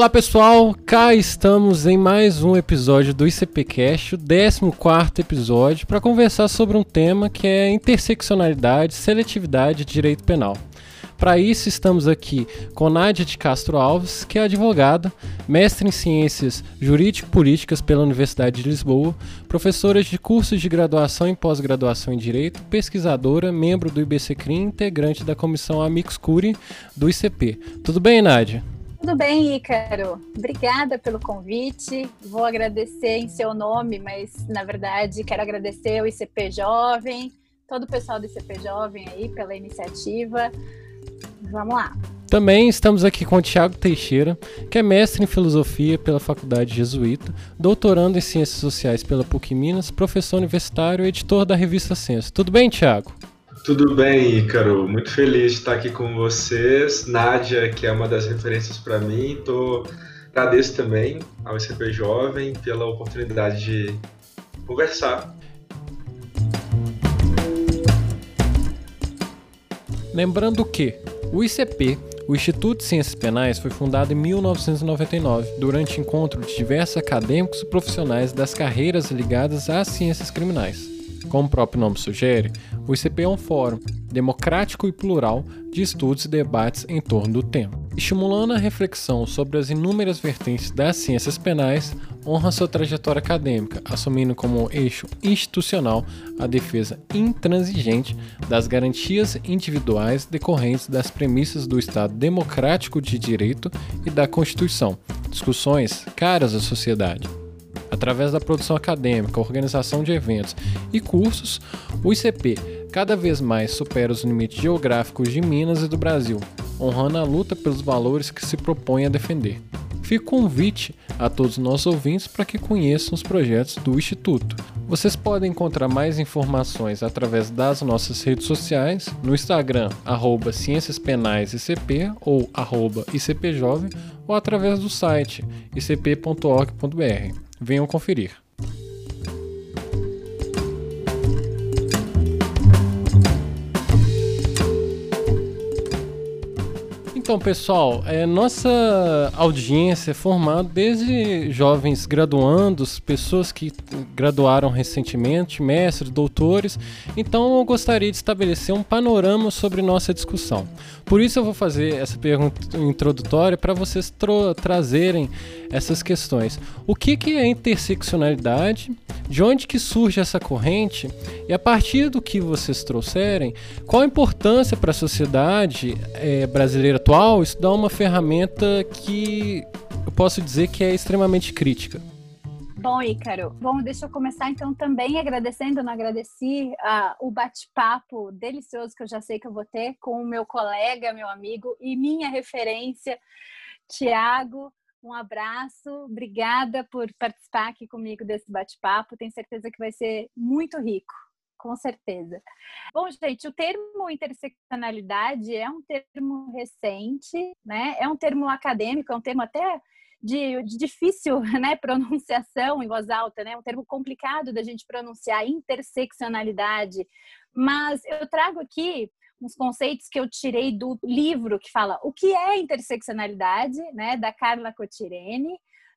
Olá pessoal, cá estamos em mais um episódio do ICPcast, o 14 episódio, para conversar sobre um tema que é interseccionalidade, seletividade e direito penal. Para isso, estamos aqui com Nádia de Castro Alves, que é advogada, mestre em Ciências Jurídico-Políticas pela Universidade de Lisboa, professora de cursos de graduação e pós-graduação em Direito, pesquisadora, membro do IBCCRIM, integrante da Comissão Amix Curi do ICP. Tudo bem, Nádia? Tudo bem, Ícaro. Obrigada pelo convite. Vou agradecer em seu nome, mas na verdade quero agradecer ao ICP Jovem, todo o pessoal do ICP Jovem aí pela iniciativa. Vamos lá. Também estamos aqui com o Tiago Teixeira, que é mestre em filosofia pela Faculdade Jesuíta, doutorando em ciências sociais pela PUC Minas, professor universitário e editor da revista Censo. Tudo bem, Tiago? Tudo bem, Ícaro. Muito feliz de estar aqui com vocês. Nádia, que é uma das referências para mim. Tô... Agradeço também ao ICP Jovem pela oportunidade de conversar. Lembrando que o ICP, o Instituto de Ciências Penais, foi fundado em 1999, durante encontro de diversos acadêmicos e profissionais das carreiras ligadas às ciências criminais. Como o próprio nome sugere, o ICP é um fórum democrático e plural de estudos e debates em torno do tema. Estimulando a reflexão sobre as inúmeras vertentes das ciências penais, honra sua trajetória acadêmica, assumindo como eixo institucional a defesa intransigente das garantias individuais decorrentes das premissas do Estado democrático de direito e da Constituição, discussões caras à sociedade. Através da produção acadêmica, organização de eventos e cursos, o ICP cada vez mais supera os limites geográficos de Minas e do Brasil, honrando a luta pelos valores que se propõe a defender. Fica o convite a todos os nossos ouvintes para que conheçam os projetos do Instituto. Vocês podem encontrar mais informações através das nossas redes sociais, no Instagram, arroba Ciências Penais ICP ou arroba ICPjovem, ou através do site icp.org.br. Venham conferir. Então, pessoal, é, nossa audiência é formada desde jovens graduandos, pessoas que graduaram recentemente, mestres, doutores. Então, eu gostaria de estabelecer um panorama sobre nossa discussão. Por isso, eu vou fazer essa pergunta introdutória para vocês trazerem essas questões. O que, que é interseccionalidade? De onde que surge essa corrente? E a partir do que vocês trouxerem, qual a importância para a sociedade é, brasileira atual? Atual, isso dá uma ferramenta que eu posso dizer que é extremamente crítica. Bom, Ícaro, bom, deixa eu começar então também agradecendo, não agradeci uh, o bate-papo delicioso que eu já sei que eu vou ter com o meu colega, meu amigo e minha referência, Tiago. Um abraço, obrigada por participar aqui comigo desse bate-papo. Tenho certeza que vai ser muito rico com certeza. Bom, gente, o termo interseccionalidade é um termo recente, né? É um termo acadêmico, é um termo até de, de, difícil né, pronunciação em voz alta, né? Um termo complicado da gente pronunciar, interseccionalidade. Mas eu trago aqui uns conceitos que eu tirei do livro que fala o que é interseccionalidade, né, da Carla Cotirene,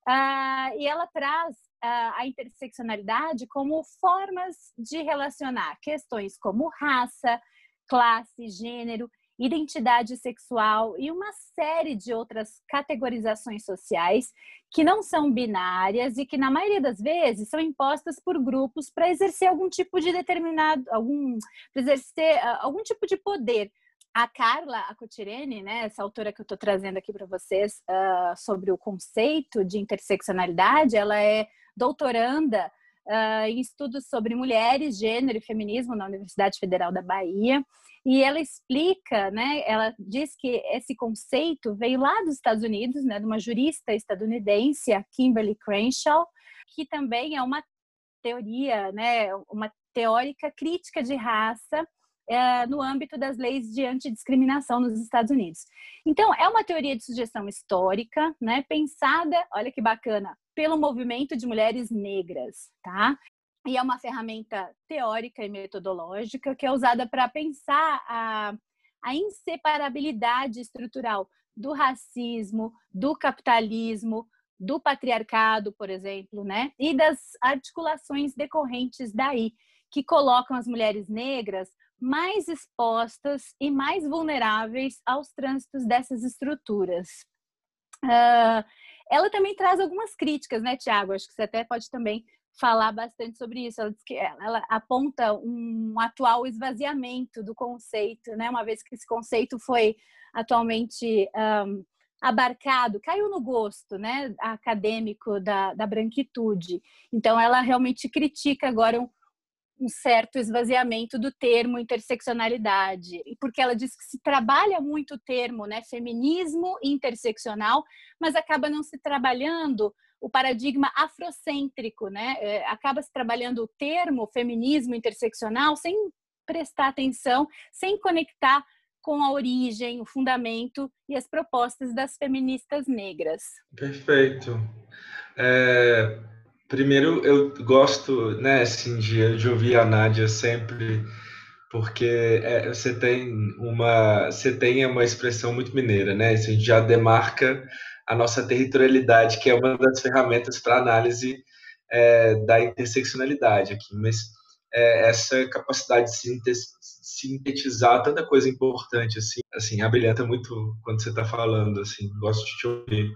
uh, e ela traz a interseccionalidade como formas de relacionar questões como raça, classe, gênero, identidade sexual e uma série de outras categorizações sociais que não são binárias e que na maioria das vezes são impostas por grupos para exercer algum tipo de determinado algum exercer uh, algum tipo de poder. A Carla Acotirene, né, essa autora que eu estou trazendo aqui para vocês uh, sobre o conceito de interseccionalidade, ela é doutoranda uh, em estudos sobre mulheres, gênero e feminismo na Universidade Federal da Bahia. E ela explica, né, ela diz que esse conceito veio lá dos Estados Unidos, né, de uma jurista estadunidense, a Kimberly Crenshaw, que também é uma teoria, né, uma teórica crítica de raça é, no âmbito das leis de antidiscriminação nos Estados Unidos. Então, é uma teoria de sugestão histórica, né, pensada, olha que bacana, pelo movimento de mulheres negras, tá? E é uma ferramenta teórica e metodológica que é usada para pensar a, a inseparabilidade estrutural do racismo, do capitalismo, do patriarcado, por exemplo, né? E das articulações decorrentes daí, que colocam as mulheres negras mais expostas e mais vulneráveis aos trânsitos dessas estruturas. Uh, ela também traz algumas críticas, né, Tiago? Acho que você até pode também falar bastante sobre isso. Ela, diz que ela aponta um atual esvaziamento do conceito, né? Uma vez que esse conceito foi atualmente um, abarcado, caiu no gosto, né, acadêmico da, da branquitude. Então, ela realmente critica agora um, um certo esvaziamento do termo interseccionalidade, porque ela diz que se trabalha muito o termo, né, feminismo interseccional, mas acaba não se trabalhando o paradigma afrocêntrico, né? É, acaba se trabalhando o termo feminismo interseccional sem prestar atenção, sem conectar com a origem, o fundamento e as propostas das feministas negras. Perfeito. É, primeiro, eu gosto, né, assim, de, de ouvir a Nádia sempre, porque é, você tem uma, você tem uma expressão muito mineira, né? Isso já demarca a nossa territorialidade, que é uma das ferramentas para análise é, da interseccionalidade aqui, mas é, essa capacidade de sintetizar tanta coisa importante assim, assim, abrilhanta muito quando você está falando, assim, gosto de te ouvir.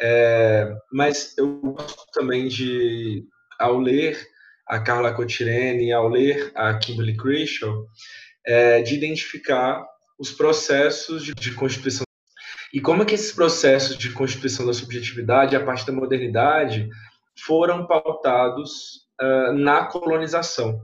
É, mas eu gosto também de, ao ler a Carla Cotirene, ao ler a Kimberly Crenshaw, é, de identificar os processos de, de constituição e como é que esses processos de constituição da subjetividade, a partir da modernidade, foram pautados uh, na colonização.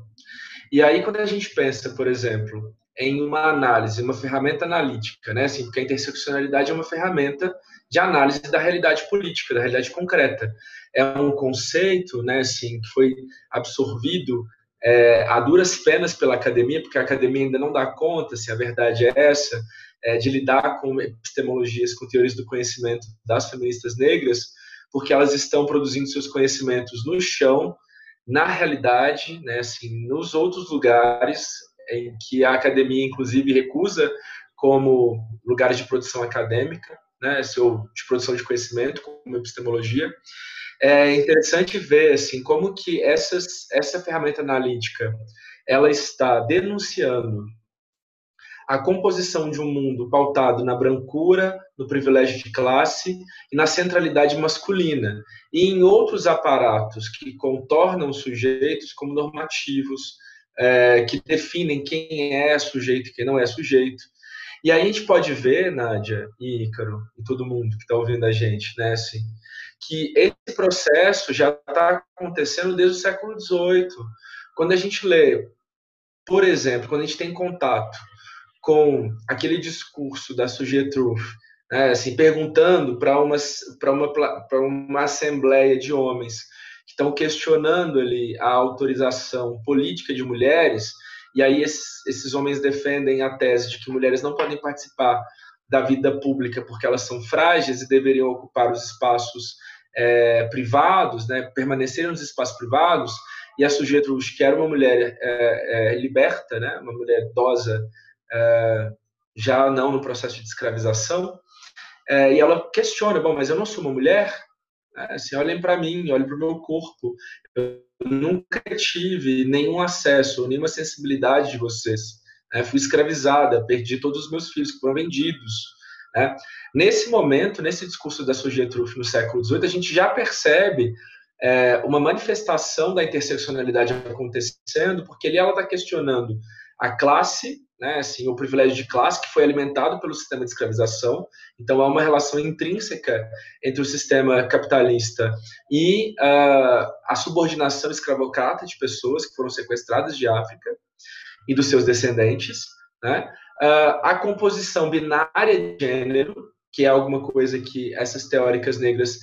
E aí, quando a gente pensa, por exemplo, em uma análise, uma ferramenta analítica, né? Assim, porque a interseccionalidade é uma ferramenta de análise da realidade política, da realidade concreta. É um conceito, né, assim, que foi absorvido é, a duras penas pela academia, porque a academia ainda não dá conta se a verdade é essa, é, de lidar com epistemologias, com teorias do conhecimento das feministas negras, porque elas estão produzindo seus conhecimentos no chão, na realidade, né, assim, nos outros lugares em que a academia, inclusive, recusa como lugares de produção acadêmica, né, de produção de conhecimento, como epistemologia. É interessante ver assim como que essas, essa ferramenta analítica ela está denunciando a composição de um mundo pautado na brancura, no privilégio de classe e na centralidade masculina, e em outros aparatos que contornam sujeitos como normativos, é, que definem quem é sujeito e quem não é sujeito. E aí a gente pode ver, Nádia e Ícaro, e todo mundo que está ouvindo a gente, né, assim, que esse processo já está acontecendo desde o século XVIII. Quando a gente lê, por exemplo, quando a gente tem contato com aquele discurso da Sujet Truth, né, assim, perguntando para uma, uma, uma assembleia de homens que estão questionando ali a autorização política de mulheres, e aí esses, esses homens defendem a tese de que mulheres não podem participar da vida pública porque elas são frágeis e deveriam ocupar os espaços é, privados, né, permanecer nos espaços privados, e a Sujet Truth, que era uma mulher é, é, liberta, né, uma mulher idosa, é, já não no processo de escravização, é, e ela questiona, bom, mas eu não sou uma mulher? É, assim, olhem para mim, olhem para o meu corpo. Eu nunca tive nenhum acesso, nenhuma sensibilidade de vocês. Né? Fui escravizada, perdi todos os meus filhos que foram vendidos. Né? Nesse momento, nesse discurso da Sujet Truth no século XVIII, a gente já percebe é, uma manifestação da interseccionalidade acontecendo, porque ali ela está questionando a classe né, assim, o privilégio de classe que foi alimentado pelo sistema de escravização. Então, há uma relação intrínseca entre o sistema capitalista e uh, a subordinação escravocrata de pessoas que foram sequestradas de África e dos seus descendentes. Né? Uh, a composição binária de gênero, que é alguma coisa que essas teóricas negras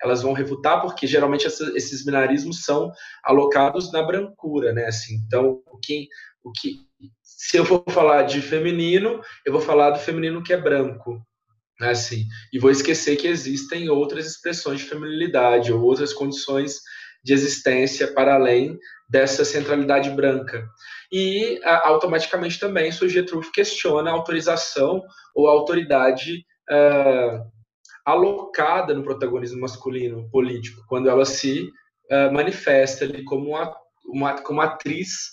elas vão refutar, porque geralmente essa, esses binarismos são alocados na brancura, né? Assim, então, o o que se eu for falar de feminino, eu vou falar do feminino que é branco, né, assim, e vou esquecer que existem outras expressões de feminilidade ou outras condições de existência para além dessa centralidade branca. E a, automaticamente também sujeito questiona a autorização ou a autoridade uh, alocada no protagonismo masculino político, quando ela se uh, manifesta ali como uma, uma como atriz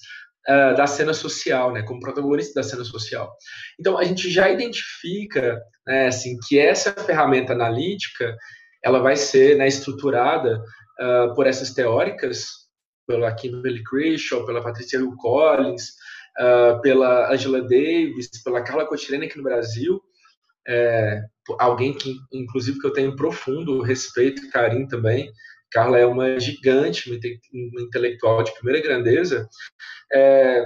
uh, da cena social, né, como protagonista da cena social. Então a gente já identifica, né, assim, que essa ferramenta analítica ela vai ser né, estruturada uh, por essas teóricas, pela Kimberly Crenshaw, pela Patricia Hill Collins, uh, pela Angela Davis, pela Carla Cotirene aqui no Brasil, é, alguém que, inclusive, que eu tenho profundo respeito e carinho também. Carla é uma gigante, uma intelectual de primeira grandeza. É,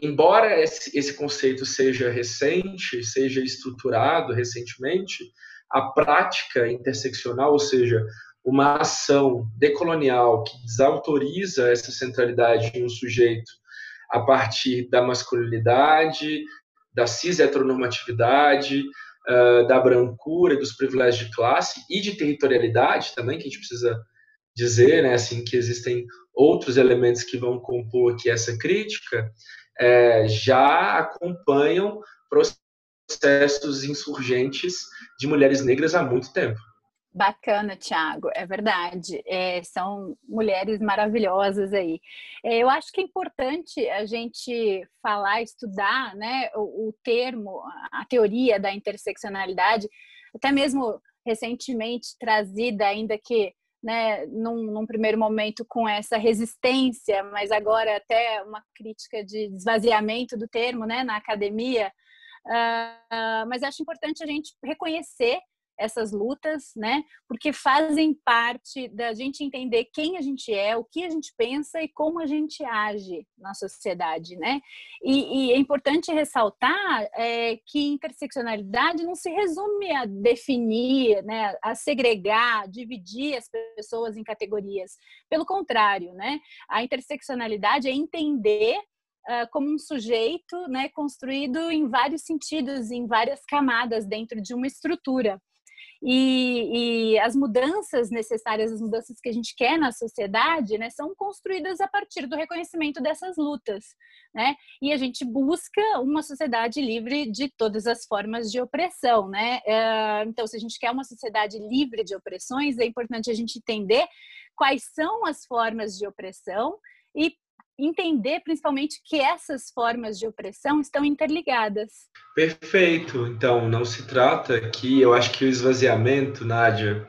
embora esse, esse conceito seja recente, seja estruturado recentemente, a prática interseccional, ou seja, uma ação decolonial que desautoriza essa centralidade em um sujeito a partir da masculinidade, da cis-heteronormatividade, uh, da brancura, dos privilégios de classe e de territorialidade também, que a gente precisa dizer, né, assim, que existem outros elementos que vão compor aqui essa crítica, é, já acompanham processos insurgentes de mulheres negras há muito tempo. Bacana, Thiago, é verdade. É, são mulheres maravilhosas aí. É, eu acho que é importante a gente falar, estudar né, o, o, termo, a teoria da interseccionalidade, até mesmo recentemente trazida, ainda que né, num, num primeiro momento com essa resistência, mas agora até uma crítica de esvaziamento do termo né, na academia. Uh, mas acho importante a gente reconhecer essas lutas, né? Porque fazem parte da gente entender quem a gente é, o que a gente pensa e como a gente age na sociedade, né? E, e é importante ressaltar é, que interseccionalidade não se resume a definir, né? A segregar, dividir as pessoas em categorias. Pelo contrário, né? A interseccionalidade é entender Uh, como um sujeito né, construído em vários sentidos, em várias camadas dentro de uma estrutura. E, e, as mudanças necessárias, as mudanças que a gente quer na sociedade, né, são construídas a partir do reconhecimento dessas lutas, né? E a gente busca uma sociedade livre de todas as formas de opressão, né? Eh, então, se a gente quer uma sociedade livre de opressões, é importante a gente entender quais são as formas de opressão e entender principalmente que essas formas de opressão estão interligadas. Perfeito. Então, não se trata que eu acho que o esvaziamento, Nádia,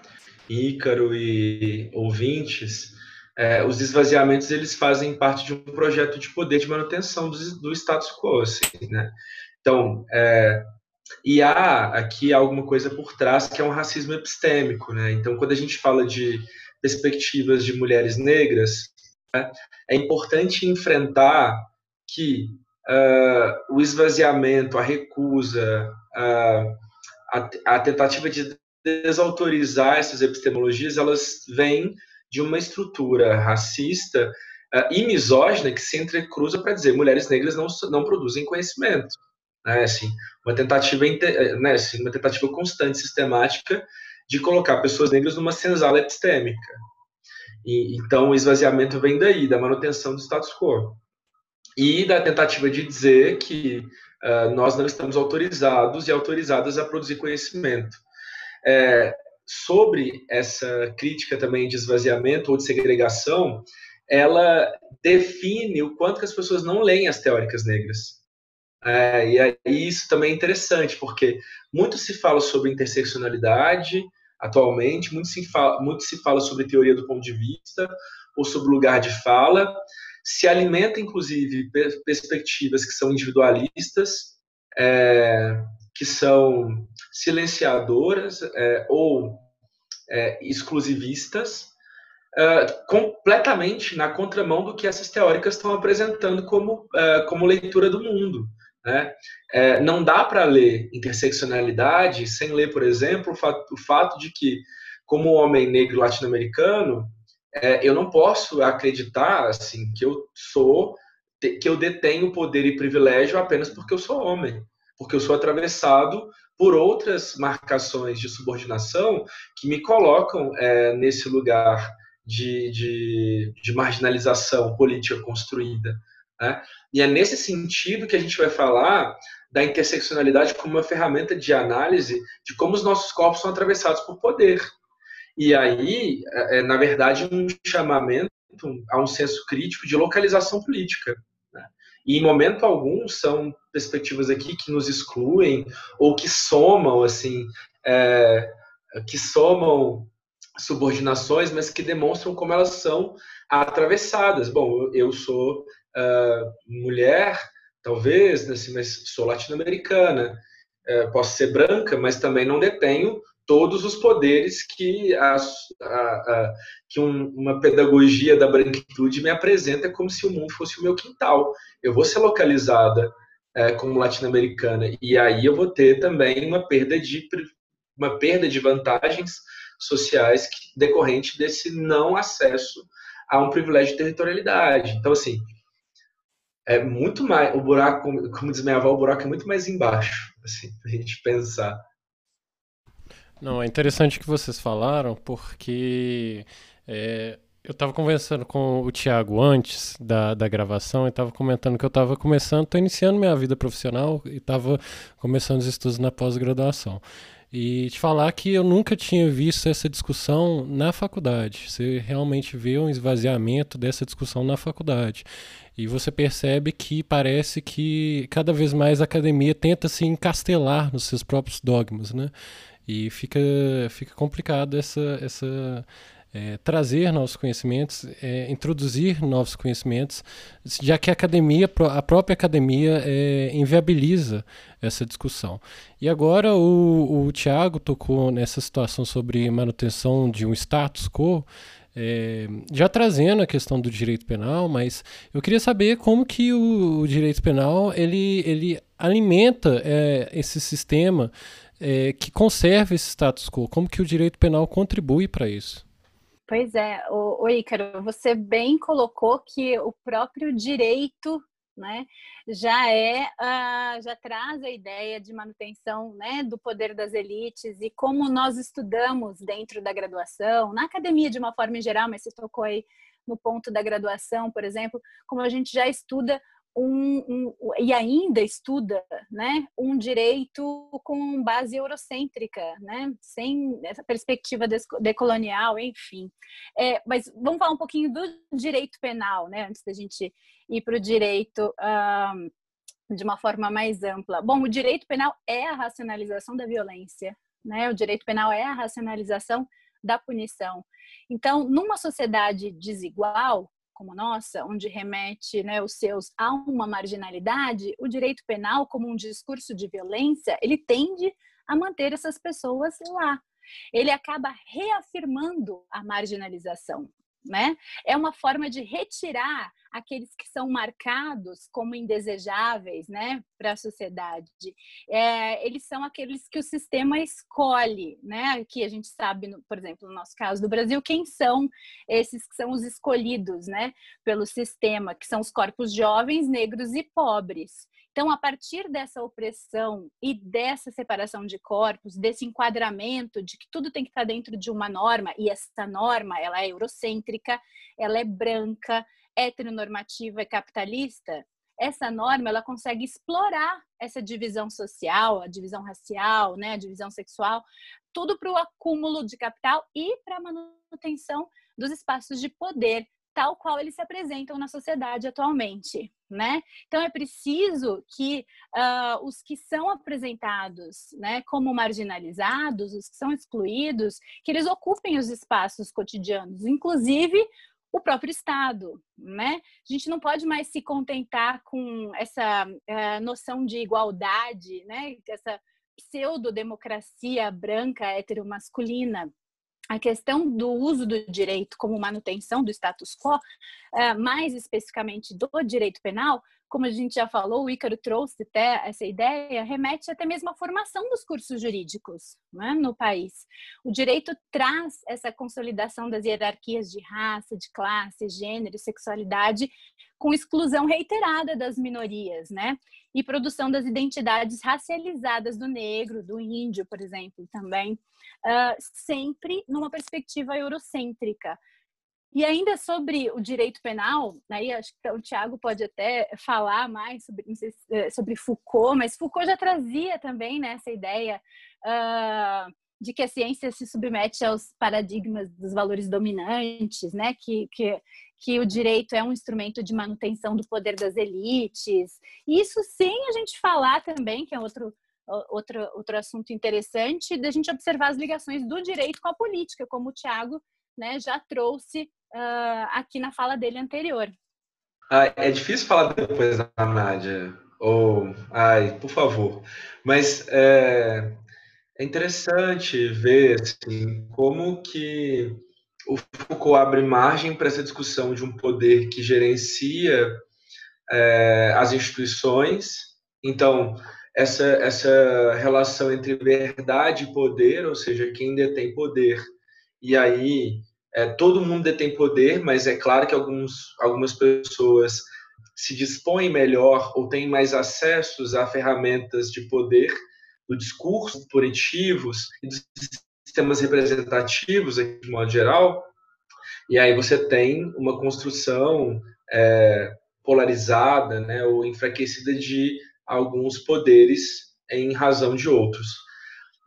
Ícaro e ouvintes, é, os esvaziamentos eles fazem parte de um projeto de poder de manutenção do, do status quo, assim, né? Então, é, e há aqui alguma coisa por trás que é um racismo epistêmico, né? Então, quando a gente fala de perspectivas de mulheres negras, né? É importante enfrentar que uh, o esvaziamento, a recusa, uh, a, a, tentativa de desautorizar essas epistemologias, elas vêm de uma estrutura racista uh, e misógina que se entrecruza para dizer mulheres negras não, não produzem conhecimento. Né? Assim, uma, tentativa, né? assim, uma tentativa constante, sistemática, de colocar pessoas negras numa senzala epistêmica. E, então, o esvaziamento vem daí, da manutenção do status quo. E da tentativa de dizer que uh, nós não estamos autorizados e autorizadas a produzir conhecimento. É, sobre essa crítica também de esvaziamento ou de segregação, ela define o quanto que as pessoas não leem as teóricas negras. É, e isso também é interessante, porque muito se fala sobre interseccionalidade, atualmente. Muito se, fala, muito se fala sobre teoria do ponto de vista ou sobre lugar de fala. Se alimenta, inclusive, perspectivas que são individualistas, é, que são silenciadoras é, ou é, exclusivistas, é, completamente na contramão do que essas teóricas estão apresentando como, é, como leitura do mundo. Né? É, não dá para ler interseccionalidade sem ler, por exemplo, o fato, o fato de que, como homem negro latino-americano, é, eu não posso acreditar assim que eu sou que eu detenho poder e privilégio apenas porque eu sou homem, porque eu sou atravessado por outras marcações de subordinação que me colocam é, nesse lugar de, de, de marginalização política construída. Né? E é nesse sentido que a gente vai falar da interseccionalidade como uma ferramenta de análise de como os nossos corpos são atravessados por poder. E aí, é, é na verdade, um chamamento a um senso crítico de localização política. Né? E em momento algum são perspectivas aqui que nos excluem ou que somam, assim, é, que somam subordinações, mas que demonstram como elas são atravessadas. Bom, eu sou uh, mulher, talvez, assim, mas sou latino-americana, uh, posso ser branca, mas também não detenho todos os poderes que, a, a, a, que um, uma pedagogia da branquitude me apresenta como se o mundo fosse o meu quintal. Eu vou ser localizada é, como latino-americana e aí eu vou ter também uma perda de uma perda de vantagens sociais decorrente desse não acesso a um privilégio de territorialidade. Então, assim, é muito mais. O buraco, como diz minha avó, o buraco é muito mais embaixo, assim, pra gente pensar. Não, é interessante que vocês falaram, porque é, eu estava conversando com o Thiago antes da, da gravação e estava comentando que eu estava começando, estou iniciando minha vida profissional e estava começando os estudos na pós-graduação. E te falar que eu nunca tinha visto essa discussão na faculdade. Você realmente vê um esvaziamento dessa discussão na faculdade. E você percebe que parece que cada vez mais a academia tenta se encastelar nos seus próprios dogmas, né? E fica, fica complicado essa, essa é, trazer novos conhecimentos, é, introduzir novos conhecimentos, já que a academia, a própria academia é, inviabiliza essa discussão. E agora o, o Tiago tocou nessa situação sobre manutenção de um status quo, é, já trazendo a questão do direito penal, mas eu queria saber como que o, o direito penal ele, ele alimenta é, esse sistema é, que conserva esse status quo, como que o direito penal contribui para isso? Pois é, o, o Ícaro, você bem colocou que o próprio direito né, já é uh, já traz a ideia de manutenção né, do poder das elites e como nós estudamos dentro da graduação, na academia de uma forma geral, mas você tocou aí no ponto da graduação, por exemplo, como a gente já estuda um, um, e ainda estuda né, um direito com base eurocêntrica, né, sem essa perspectiva decolonial, enfim. É, mas vamos falar um pouquinho do direito penal, né, antes da gente ir para o direito um, de uma forma mais ampla. Bom, o direito penal é a racionalização da violência, né, o direito penal é a racionalização da punição. Então, numa sociedade desigual, como nossa, onde remete né, os seus a uma marginalidade, o direito penal, como um discurso de violência, ele tende a manter essas pessoas lá. Ele acaba reafirmando a marginalização né? É uma forma de retirar aqueles que são marcados como indesejáveis, né, para a sociedade. É, eles são aqueles que o sistema escolhe, né? Aqui a gente sabe, por exemplo, no nosso caso do Brasil, quem são esses que são os escolhidos, né, pelo sistema, que são os corpos jovens, negros e pobres. Então, a partir dessa opressão e dessa separação de corpos, desse enquadramento de que tudo tem que estar dentro de uma norma, e essa norma ela é eurocêntrica, ela é branca, heteronormativa e capitalista, essa norma ela consegue explorar essa divisão social, a divisão racial, né, a divisão sexual, tudo para o acúmulo de capital e para a manutenção dos espaços de poder tal qual eles se apresentam na sociedade atualmente, né? Então é preciso que uh, os que são apresentados, né, como marginalizados, os que são excluídos, que eles ocupem os espaços cotidianos, inclusive o próprio Estado, né? A gente não pode mais se contentar com essa uh, noção de igualdade, né? Essa pseudo-democracia branca heteromasculina a questão do uso do direito como manutenção do status quo, é, mais especificamente do direito penal, como a gente já falou, o Ícaro trouxe até essa ideia, remete até mesmo à formação dos cursos jurídicos né, no país. O direito traz essa consolidação das hierarquias de raça, de classe, gênero, sexualidade, com exclusão reiterada das minorias, né? E produção das identidades racializadas do negro, do índio, por exemplo, também uh, sempre numa perspectiva eurocêntrica. E ainda sobre o direito penal, aí acho que o Tiago pode até falar mais sobre, eh, sobre Foucault, mas Foucault já trazia também né, essa ideia uh, de que a ciência se submete aos paradigmas dos valores dominantes, né, que, que, que o direito é um instrumento de manutenção do poder das elites. Isso sem a gente falar também, que é outro, outro, outro assunto interessante, da gente observar as ligações do direito com a política, como o Tiago né, já trouxe uh, aqui na fala dele anterior. Ah, é difícil falar depois da Nádia, ou, ai, por favor, mas é, é interessante ver assim, como que o Foucault abre margem para essa discussão de um poder que gerencia é, as instituições. Então, essa, essa relação entre verdade e poder, ou seja, quem detém poder, e aí é, todo mundo detém poder, mas é claro que alguns, algumas pessoas se dispõem melhor ou têm mais acessos a ferramentas de poder do discurso punitivos e dos sistemas representativos, de modo geral, e aí você tem uma construção é, polarizada né, ou enfraquecida de alguns poderes em razão de outros.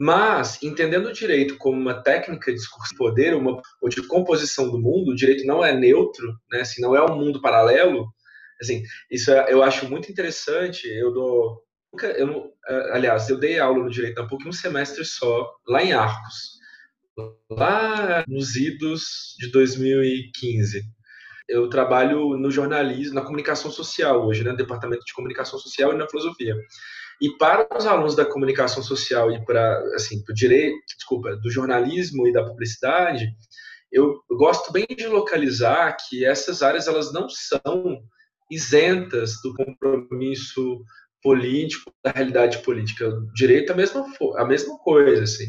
Mas, entendendo o direito como uma técnica de discurso de poder uma, ou de composição do mundo, o direito não é neutro, né, assim, não é um mundo paralelo, assim, isso é, eu acho muito interessante, eu dou... Eu, aliás, eu dei aula no direito há pouco um semestre só, lá em Arcos, lá nos idos de 2015. Eu trabalho no jornalismo, na comunicação social hoje, né, departamento de comunicação social e na filosofia. E para os alunos da comunicação social e para assim, o direito, desculpa, do jornalismo e da publicidade, eu gosto bem de localizar que essas áreas elas não são isentas do compromisso político, da realidade política. O direito é a mesma, a mesma coisa, assim.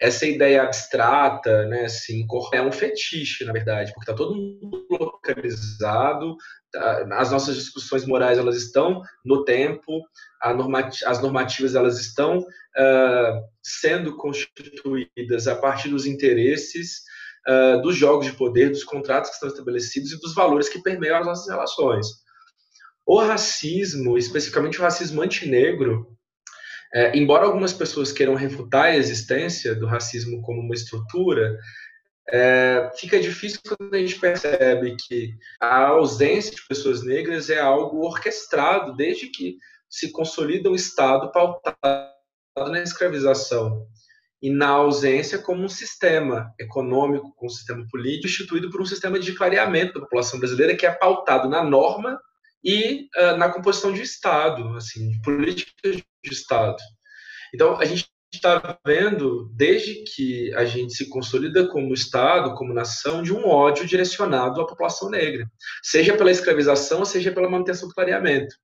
Essa ideia abstrata, né, assim, é um fetiche, na verdade, porque está todo mundo localizado, tá, as nossas discussões morais elas estão no tempo, as normativas elas estão uh, sendo constituídas a partir dos interesses, uh, dos jogos de poder, dos contratos que estão estabelecidos e dos valores que permeiam as nossas relações. O racismo, especificamente o racismo antinegro, é, embora algumas pessoas queiram refutar a existência do racismo como uma estrutura, é, fica difícil quando a gente percebe que a ausência de pessoas negras é algo orquestrado desde que se consolida o Estado pautado na escravização e na ausência como um sistema econômico, como um sistema político, instituído por um sistema de clareamento da população brasileira que é pautado na norma e uh, na composição de Estado, assim, de políticas de Estado. Então, a gente está vendo, desde que a gente se consolida como Estado, como nação, de um ódio direcionado à população negra, seja pela escravização, seja pela manutenção do clareamento.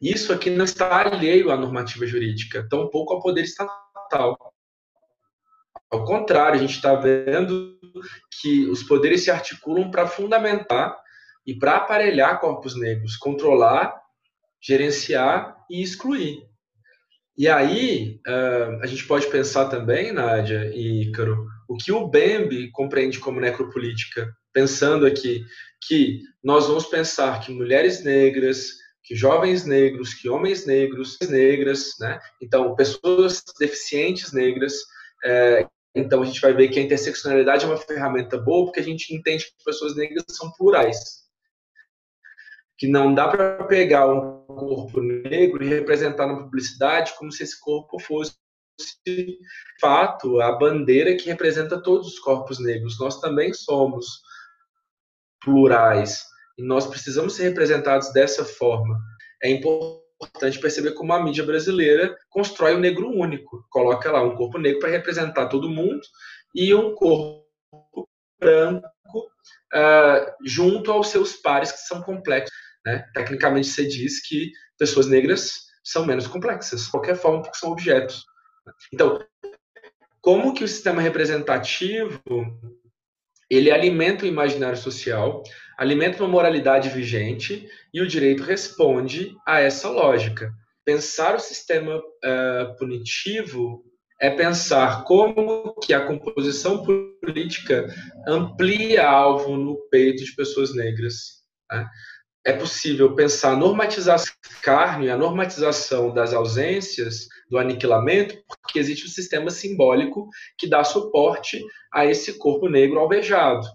Isso aqui não está alheio à normativa jurídica, tampouco ao poder estatal. Ao contrário, a gente está vendo que os poderes se articulam para fundamentar e para aparelhar corpos negros, controlar, gerenciar e excluir. E aí, a gente pode pensar também, Nádia e Ícaro, o que o Bembe compreende como necropolítica, pensando aqui que nós vamos pensar que mulheres negras, que jovens negros, que homens negros, negras, né? Então, pessoas deficientes negras. É, então, a gente vai ver que a interseccionalidade é uma ferramenta boa porque a gente entende que pessoas negras são plurais. Que não dá para pegar um corpo negro e representar na publicidade como se esse corpo fosse de fato a bandeira que representa todos os corpos negros. Nós também somos plurais. E nós precisamos ser representados dessa forma. É importante perceber como a mídia brasileira constrói um negro único. Coloca lá um corpo negro para representar todo mundo e um corpo branco uh, junto aos seus pares que são complexos. Né? Tecnicamente, você diz que pessoas negras são menos complexas, de qualquer forma, porque são objetos. Então, como que o sistema representativo ele alimenta o imaginário social, alimenta uma moralidade vigente e o direito responde a essa lógica. Pensar o sistema uh, punitivo é pensar como que a composição política amplia alvo no peito de pessoas negras. Né? É possível pensar a normatização carne, a normatização das ausências, do aniquilamento, porque existe um sistema simbólico que dá suporte a esse corpo negro alvejado,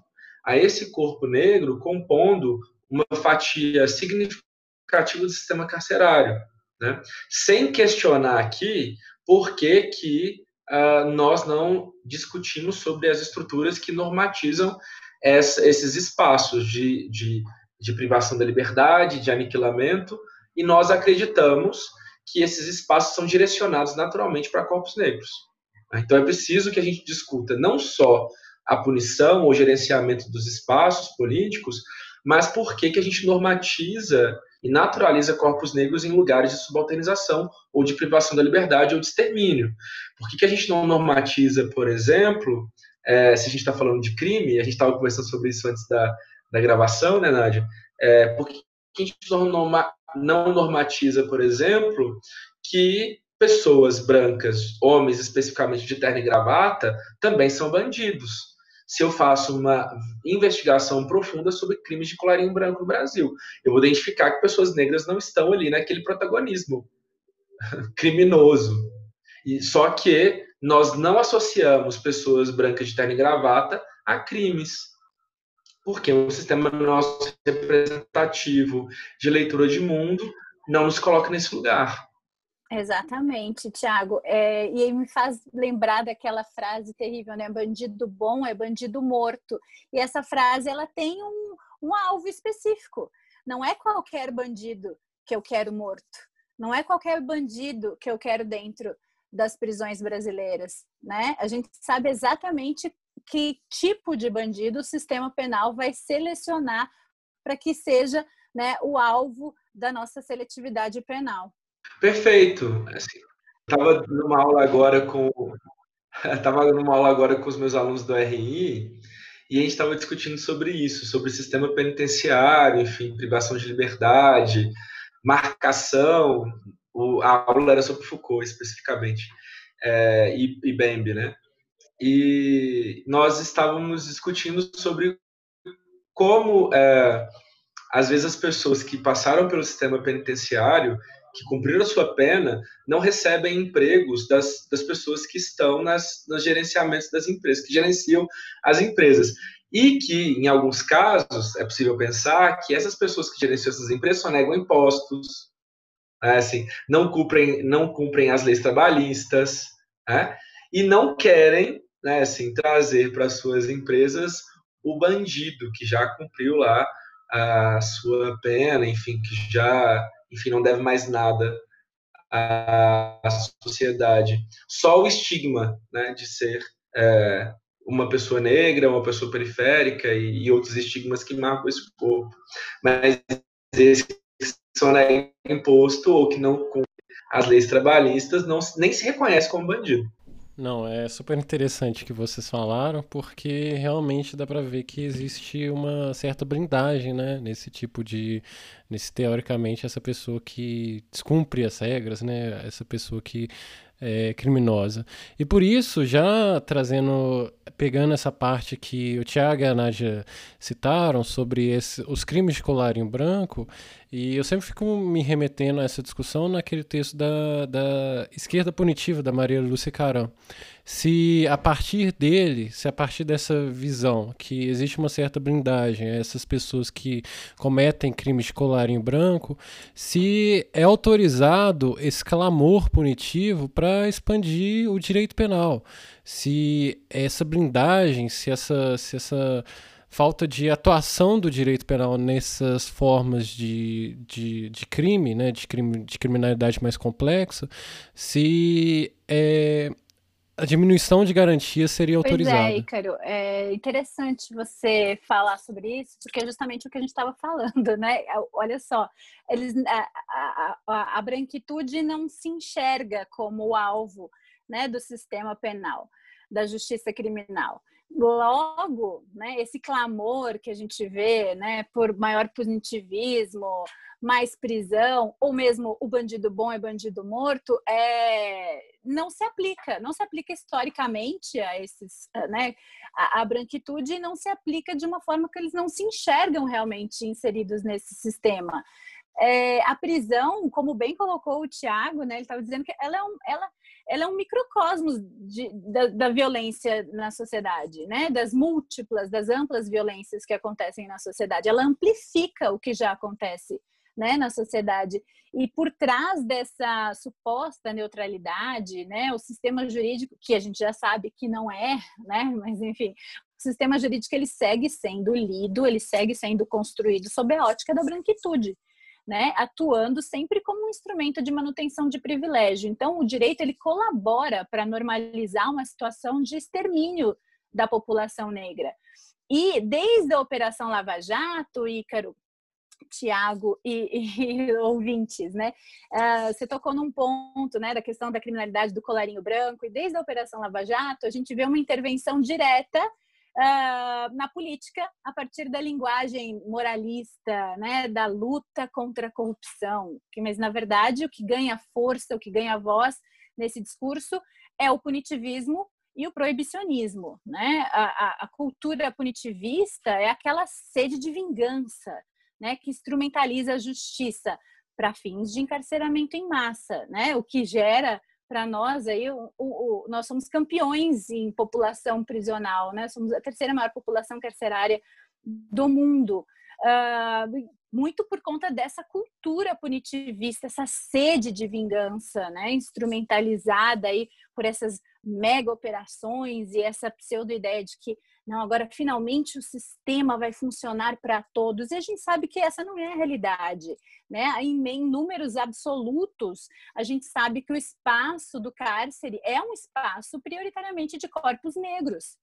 a esse corpo negro compondo uma fatia significativa do sistema carcerário, né? sem questionar aqui por que, que uh, nós não discutimos sobre as estruturas que normatizam essa, esses espaços de, de, de privação da liberdade, de aniquilamento, e nós acreditamos que esses espaços são direcionados naturalmente para corpos negros. Então é preciso que a gente discuta não só a punição ou gerenciamento dos espaços políticos, mas por que, que a gente normatiza e naturaliza corpos negros em lugares de subalternização ou de privação da liberdade ou de extermínio. Por que, que a gente não normatiza, por exemplo, é, se a gente está falando de crime, a gente estava conversando sobre isso antes da, da gravação, né, Nádia? É, por que, que a gente não normatiza, por exemplo, que pessoas brancas, homens especificamente de terno e gravata, também são bandidos? se eu faço uma investigação profunda sobre crimes de colarinho branco no Brasil. Eu vou identificar que pessoas negras não estão ali naquele protagonismo criminoso. E só que nós não associamos pessoas brancas de terno e gravata a crimes. Porque o sistema nosso representativo de leitura de mundo não nos coloca nesse lugar. Exatamente, Tiago. É, e aí me faz lembrar daquela frase terrível, né? Bandido bom é bandido morto. E essa frase ela tem um, um alvo específico. Não é qualquer bandido que eu quero morto. Não é qualquer bandido que eu quero dentro das prisões brasileiras, né? A gente sabe exatamente que tipo de bandido o sistema penal vai selecionar para que seja né, o alvo da nossa seletividade penal. Perfeito. Assim, estava numa aula agora com estava numa aula agora com os meus alunos do RI e a gente estava discutindo sobre isso, sobre sistema penitenciário, enfim, privação de liberdade, marcação. O, a aula era sobre Foucault especificamente é, e, e Bembe, né? E nós estávamos discutindo sobre como é, às vezes as pessoas que passaram pelo sistema penitenciário que cumpriram a sua pena não recebem empregos das, das pessoas que estão nas, nos gerenciamentos das empresas, que gerenciam as empresas. E que, em alguns casos, é possível pensar que essas pessoas que gerenciam essas empresas só negam impostos, né, assim, não, cumprem, não cumprem as leis trabalhistas, né, e não querem né, assim, trazer para suas empresas o bandido que já cumpriu lá a sua pena, enfim, que já enfim, não deve mais nada à sociedade. Só o estigma né, de ser é, uma pessoa negra, uma pessoa periférica e, e, outros estigmas que marcam esse corpo. Mas esse que são né, imposto ou que não cumprem as leis trabalhistas não, nem se reconhece como bandido. Não, é super interessante que vocês falaram, porque realmente dá para ver que existe uma certa blindagem, né, nesse tipo de, nesse teoricamente essa pessoa que descumpre as regras, né, essa pessoa que é, criminosa. E por isso, já trazendo, pegando essa parte que o Tiago e a Nádia citaram sobre esse, os crimes de colarinho branco, e eu sempre fico me remetendo a essa discussão naquele texto da, da esquerda punitiva da Maria Lúcia Caram se a partir dele, se a partir dessa visão que existe uma certa blindagem a essas pessoas que cometem crimes de colarinho branco, se é autorizado esse clamor punitivo para expandir o direito penal, se essa blindagem, se essa, se essa falta de atuação do direito penal nessas formas de, de, de crime, né, de, crime, de criminalidade mais complexa, se é, a diminuição de garantia seria autorizada. Pois é, Ícaro, é interessante você falar sobre isso, porque é justamente o que a gente estava falando, né? Olha só, eles, a, a, a, a, branquitude não se enxerga como o alvo né, do sistema penal, da justiça criminal. Logo, né, esse clamor que a gente vê né, por maior punitivismo, mais prisão, ou mesmo o bandido bom é bandido morto, é, não se aplica, não se aplica historicamente a esses, né, a, a branquitude não se aplica de uma forma que eles não se enxergam realmente inseridos nesse sistema. É, a prisão, como bem colocou o Tiago, né, ele estava dizendo que ela é um, ela, ela é um microcosmos de, da, da, violência na sociedade, né? das múltiplas, das amplas violências que acontecem na sociedade. Ela amplifica o que já acontece né, na sociedade. E por trás dessa suposta neutralidade, né, o sistema jurídico, que a gente já sabe que não é, né, mas enfim, o sistema jurídico ele segue sendo lido, ele segue sendo construído sob a ótica da branquitude né, atuando sempre como um instrumento de manutenção de privilégio. Então, o direito ele colabora para normalizar uma situação de extermínio da população negra. E desde a Operação Lava Jato, Ícaro, Tiago e, e, ouvintes, né? Uh, você tocou num ponto, né, da questão da criminalidade do colarinho branco e desde a Operação Lava Jato a gente vê uma intervenção direta uh, na política a partir da linguagem moralista, né, da luta contra a corrupção. Que, mas, na verdade, o que ganha força, o que ganha voz nesse discurso é o punitivismo e o proibicionismo. Né? A, a, a cultura punitivista é aquela sede de vingança né, que instrumentaliza a justiça para fins de encarceramento em massa, né? o que gera para nós aí o, o, nós somos campeões em população prisional, né? Somos a terceira maior população carcerária do mundo. Uh, muito por conta dessa cultura punitivista, essa sede de vingança, né, instrumentalizada aí por essas mega operações e essa pseudo ideia de que não, agora finalmente o sistema vai funcionar para todos. E a gente sabe que essa não é a realidade, né? Em, em números absolutos, a gente sabe que o espaço do cárcere é um espaço prioritariamente de corpos negros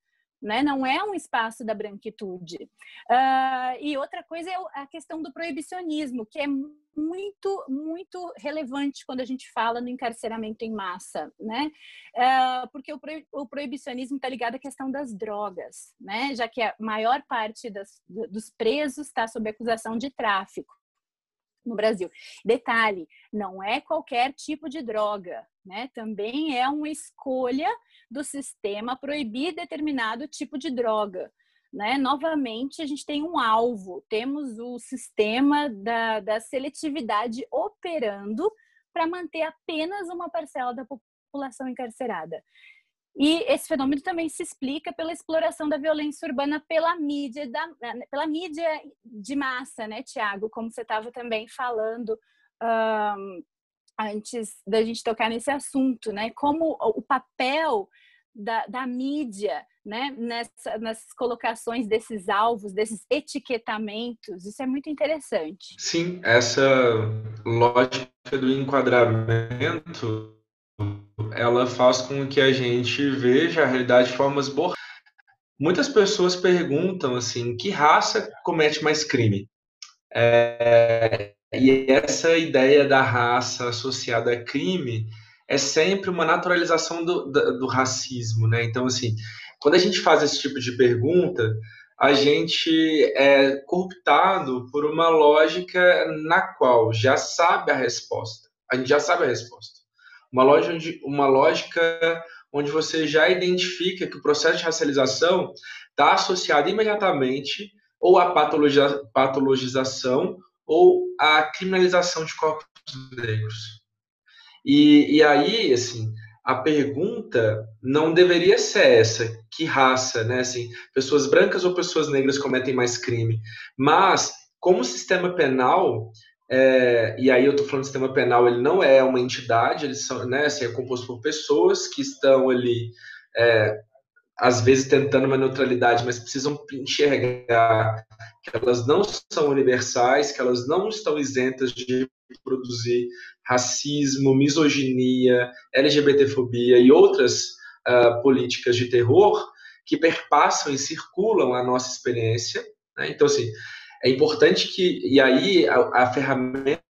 né? Não é um espaço da branquitude. Uh, e outra coisa é a questão do proibicionismo, que é muito, muito relevante quando a gente fala no encarceramento em massa, né? Uh, porque o, o proibicionismo está ligado à questão das drogas, né? Já que a maior parte das, dos presos está sob acusação de tráfico no Brasil. Detalhe, não é qualquer tipo de droga, né? Também é uma escolha do sistema proibir determinado tipo de droga. Né? Novamente, a gente tem um alvo, temos o sistema da, da seletividade operando para manter apenas uma parcela da população encarcerada. E esse fenômeno também se explica pela exploração da violência urbana pela mídia, da, pela mídia de massa, né, Tiago? Como você estava também falando um, antes da gente tocar nesse assunto, né? Como o papel da, da mídia, né? Nessa, nessas colocações desses alvos, desses etiquetamentos, isso é muito interessante. Sim, essa lógica do enquadramento ela faz com que a gente veja a realidade de formas boas. Muitas pessoas perguntam assim, que raça comete mais crime? É, e essa ideia da raça associada a crime é sempre uma naturalização do, do, do racismo, né? Então, assim, quando a gente faz esse tipo de pergunta, a gente é cooptado por uma lógica na qual já sabe a resposta. A gente já sabe a resposta. Uma, loja onde, uma lógica onde você já identifica que o processo de racialização está associado imediatamente ou à patologia, patologização ou à criminalização de corpos negros. E, e aí, assim, a pergunta não deveria ser essa, que raça, né? Assim, pessoas brancas ou pessoas negras cometem mais crime. Mas, como o sistema penal é, e aí eu estou falando do sistema penal, ele não é uma entidade, eles são, né, assim, é composto por pessoas que estão ali, é, às vezes tentando uma neutralidade, mas precisam enxergar que elas não são universais, que elas não estão isentas de produzir racismo, misoginia, LGBTfobia e outras uh, políticas de terror que perpassam e circulam a nossa experiência. Né? Então, assim, é importante que, e aí a, a ferramenta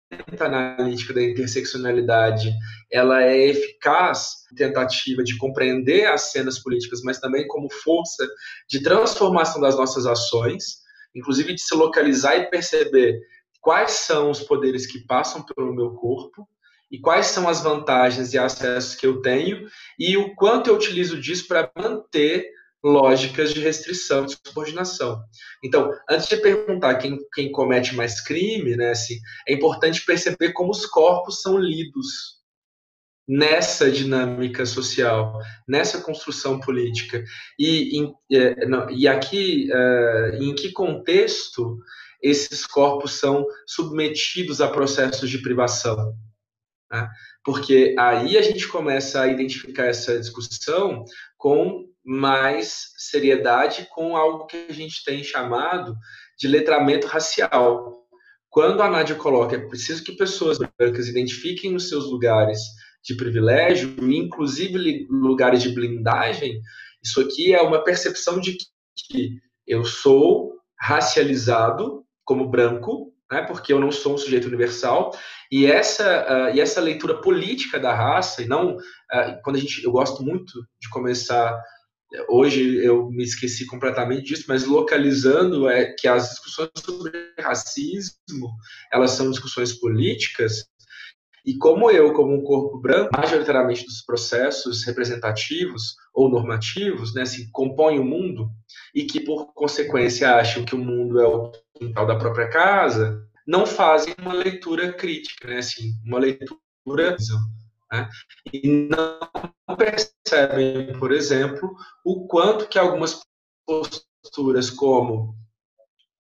analítica da interseccionalidade ela é eficaz tentativa de compreender as cenas políticas, mas também como força de transformação das nossas ações, inclusive de se localizar e perceber quais são os poderes que passam pelo meu corpo e quais são as vantagens e acessos que eu tenho e o quanto eu utilizo disso para manter lógicas de restrição, de subordinação. Então, antes de perguntar quem, quem comete mais crime, né, assim, é importante perceber como os corpos são lidos nessa dinâmica social, nessa construção política. E, em, é, e aqui, é, em que contexto esses corpos são submetidos a processos de privação? Né? Porque aí a gente começa a identificar essa discussão com mais seriedade, com algo que a gente tem chamado de letramento racial. Quando a Nádia coloca, é preciso que pessoas brancas identifiquem os seus lugares de privilégio, inclusive lugares de blindagem, isso aqui é uma percepção de que eu sou racializado como branco, né, porque eu não sou um sujeito universal, e essa, uh, e essa leitura política da raça, e não, uh, quando a gente, eu gosto muito de começar, hoje eu me esqueci completamente disso, mas localizando é que as discussões sobre racismo, elas são discussões políticas, e como eu, como um corpo branco, majoritariamente dos processos representativos ou normativos, né, se compõem o mundo, e que, por consequência, acham que o mundo é o quintal da própria casa, não fazem uma leitura crítica, né, assim, uma leitura. Né, e não percebem, por exemplo, o quanto que algumas posturas como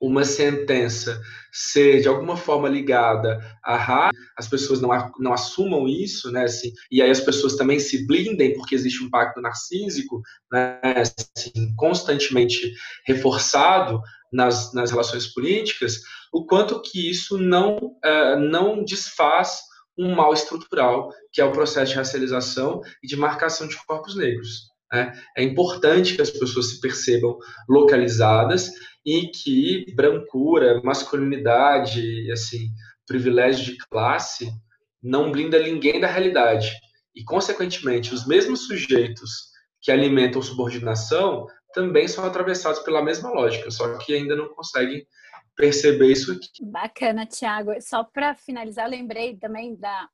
uma sentença ser de alguma forma ligada à raça, as pessoas não, não assumam isso, né, assim, e aí as pessoas também se blindem porque existe um pacto narcísico, né, assim, constantemente reforçado nas, nas relações políticas, o quanto que isso não, uh, não desfaz um mal estrutural, que é o processo de racialização e de marcação de corpos negros. Né? É importante que as pessoas se percebam localizadas e que brancura, masculinidade, assim, privilégio de classe não blinda ninguém da realidade. E, consequentemente, os mesmos sujeitos que alimentam subordinação também são atravessados pela mesma lógica, só que ainda não conseguem perceber isso aqui. Bacana, Tiago. Só para finalizar, lembrei também da,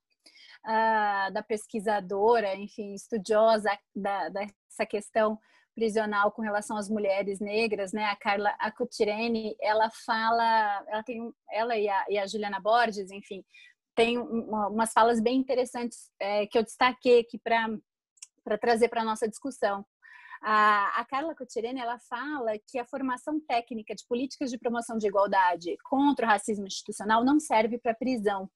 uh, da pesquisadora, enfim, estudiosa da, dessa questão prisional com relação às mulheres negras, né? A Carla Acutirene, ela fala, ela tem, ela e a, e a Juliana Borges, enfim, tem uma, umas falas bem interessantes é, que eu destaquei aqui para para trazer para nossa discussão. A, a Carla Cotirene, ela fala que a formação técnica de políticas de promoção de igualdade contra o racismo institucional não serve para prisão.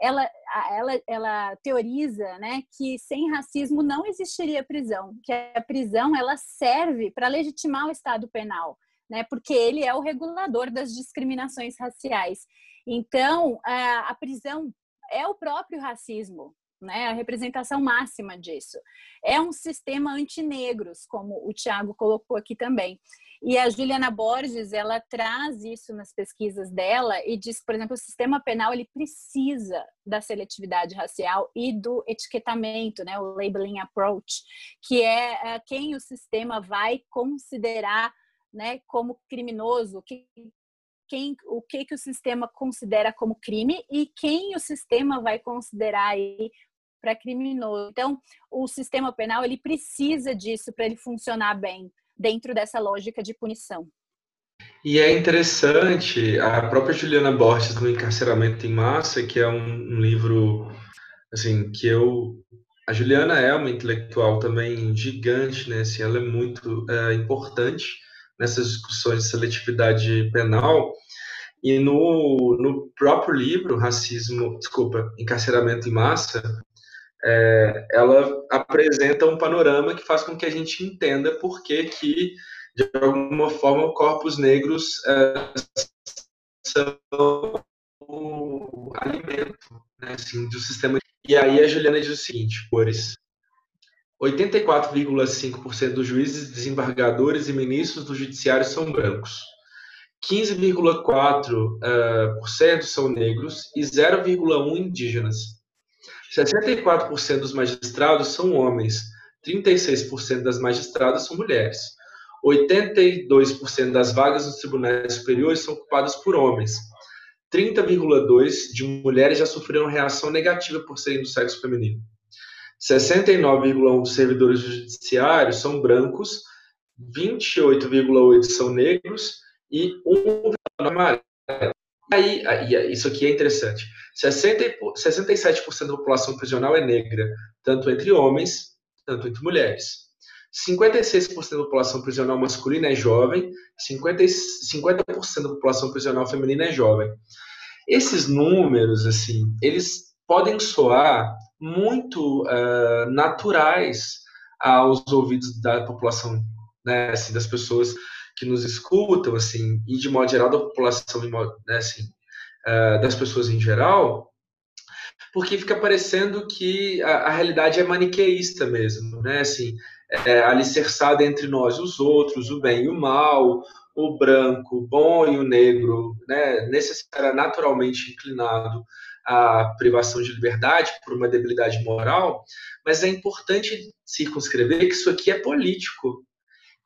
Ela, ela, ela teoriza né, que sem racismo não existiria prisão, que a prisão ela serve para legitimar o Estado penal. Né, porque ele é o regulador das discriminações raciais. Então, a, a prisão é o próprio racismo, né, a representação máxima disso. É um sistema antinegros, como o Tiago colocou aqui também. E a Juliana Borges, ela traz isso nas pesquisas dela e diz, por exemplo, o sistema penal ele precisa da seletividade racial e do etiquetamento, né, o labeling approach, que é, é quem o sistema vai considerar né, como criminoso, que, quem, o que, que o sistema considera como crime e quem o sistema vai considerar aí para criminoso. Então, o sistema penal ele precisa disso para ele funcionar bem dentro dessa lógica de punição. E é interessante, a própria Juliana Borges no Encarceramento em Massa, que é um, um livro assim que eu a Juliana é uma intelectual também gigante, né? Assim, ela é muito é, importante nessas discussões de seletividade penal. E no, no próprio livro, Racismo, desculpa, Encarceramento em Massa, é, ela apresenta um panorama que faz com que a gente entenda por que, que de alguma forma, corpos negros é, são o alimento né, assim, do sistema. E aí a Juliana diz o seguinte, cores. 84,5% dos juízes, desembargadores e ministros do judiciário são brancos. 15,4% uh, são negros e 0,1% indígenas. 64% dos magistrados são homens, 36% das magistradas são mulheres. 82% das vagas nos tribunais superiores são ocupadas por homens. 30,2% de mulheres já sofreram reação negativa por serem do sexo feminino. 69,1% dos servidores judiciários são brancos, 28,8% são negros e 1,9% amarelo. Aí, aí, isso aqui é interessante. 60, 67% da população prisional é negra, tanto entre homens, tanto entre mulheres. 56% da população prisional masculina é jovem, 50%, 50 da população prisional feminina é jovem. Esses números, assim, eles podem soar muito uh, naturais aos ouvidos da população, né, assim, das pessoas que nos escutam, assim, e de modo geral da população, né, assim, uh, das pessoas em geral, porque fica parecendo que a, a realidade é maniqueísta mesmo, né, assim, é, alicerçada entre nós os outros, o bem e o mal, o branco, o bom e o negro, né, necessariamente naturalmente inclinado à privação de liberdade por uma debilidade moral, mas é importante circunscrever que isso aqui é político,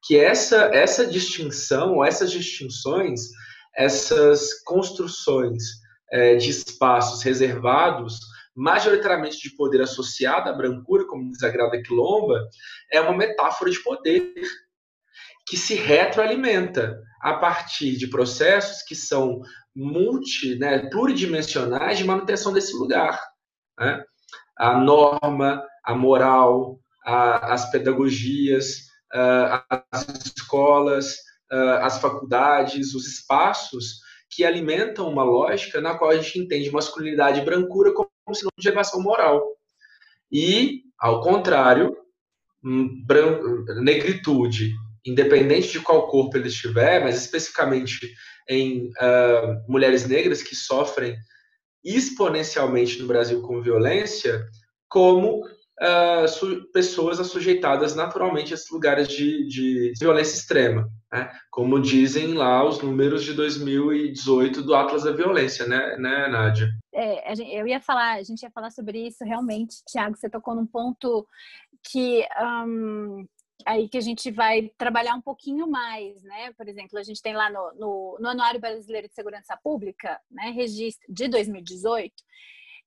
que essa essa distinção, essas distinções, essas construções é, de espaços reservados majoritariamente de poder associado à brancura, como diz a Grada Quilomba, é uma metáfora de poder que se retroalimenta a partir de processos que são multi, né, pluridimensionais de manutenção desse lugar. Né? A norma, a moral, a, as pedagogias, as escolas, as faculdades, os espaços que alimentam uma lógica na qual a gente entende masculinidade e brancura como sinônimo de elevação moral. E, ao contrário, hum, negritude, independente de qual corpo ele estiver, mas especificamente em uh, mulheres negras que sofrem exponencialmente no Brasil com violência, como uh, pessoas assujeitadas naturalmente a esses lugares de, de violência extrema, né? como dizem lá os números de 2018 do Atlas da Violência, né, né Nádia? É, eu ia falar, a gente ia falar sobre isso realmente, Tiago, você tocou num ponto que um, aí que a gente vai trabalhar um pouquinho mais, né? Por exemplo, a gente tem lá no, no, no Anuário Brasileiro de Segurança Pública, né, registro de 2018,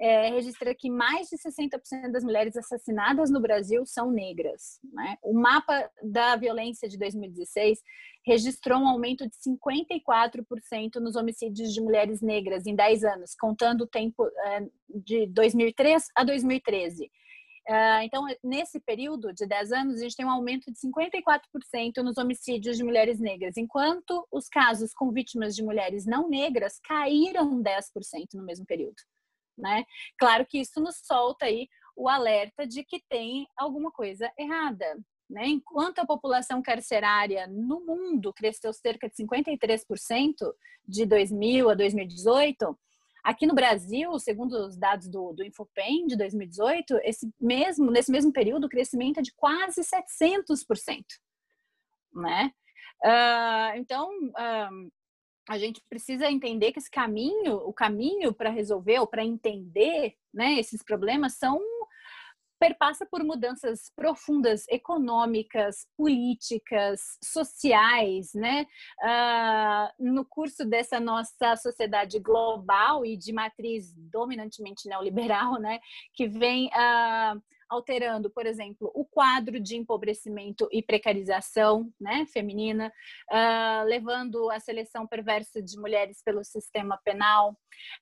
é, registra que mais de 60% das mulheres assassinadas no Brasil são negras. Né? O mapa da violência de 2016 registrou um aumento de 54% nos homicídios de mulheres negras em 10 anos, contando o tempo é, de 2003 a 2013. Uh, então, nesse período de 10 anos, a gente tem um aumento de 54% nos homicídios de mulheres negras, enquanto os casos com vítimas de mulheres não negras caíram 10% no mesmo período né? Claro que isso nos solta aí o alerta de que tem alguma coisa errada. Né? Enquanto a população carcerária no mundo cresceu cerca de 53% de 2000 a 2018, aqui no Brasil, segundo os dados do, do Infopen de 2018, esse mesmo, nesse mesmo período, o crescimento é de quase 700%. Né? Uh, então, uh, a gente precisa entender que esse caminho, o caminho para resolver ou para entender né, esses problemas são perpassa por mudanças profundas econômicas, políticas, sociais, né? Uh, no curso dessa nossa sociedade global e de matriz dominantemente neoliberal, né? Que vem uh, alterando, por exemplo, o quadro de empobrecimento e precarização né, feminina, uh, levando a seleção perversa de mulheres pelo sistema penal.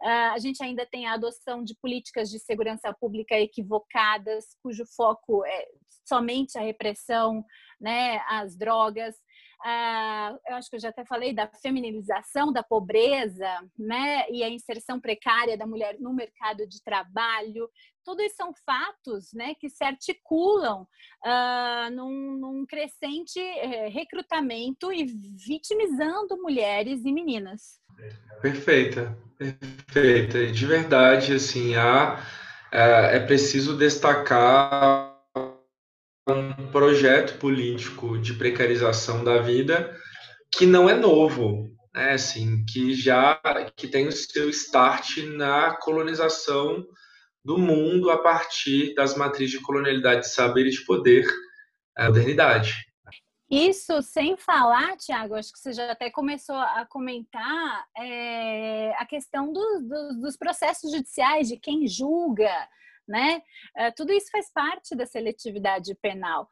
Uh, a gente ainda tem a adoção de políticas de segurança pública equivocadas, cujo foco é somente a repressão, né, as drogas. Uh, eu acho que eu já até falei da feminilização da pobreza, né, e a inserção precária da mulher no mercado de trabalho, tudo isso são fatos né, que se articulam uh, num, num, crescente eh, recrutamento e vitimizando mulheres e meninas. Perfeita, perfeita. De verdade, assim, há, é, é preciso destacar um projeto político de precarização da vida que não é novo, né, assim, que já que tem o seu start na colonização do mundo a partir das matrizes de colonialidade de saber e de poder, a modernidade. Isso sem falar, Tiago, acho que você já até começou a comentar é, a questão do, do, dos processos judiciais, de quem julga, né? É, tudo isso faz parte da seletividade penal.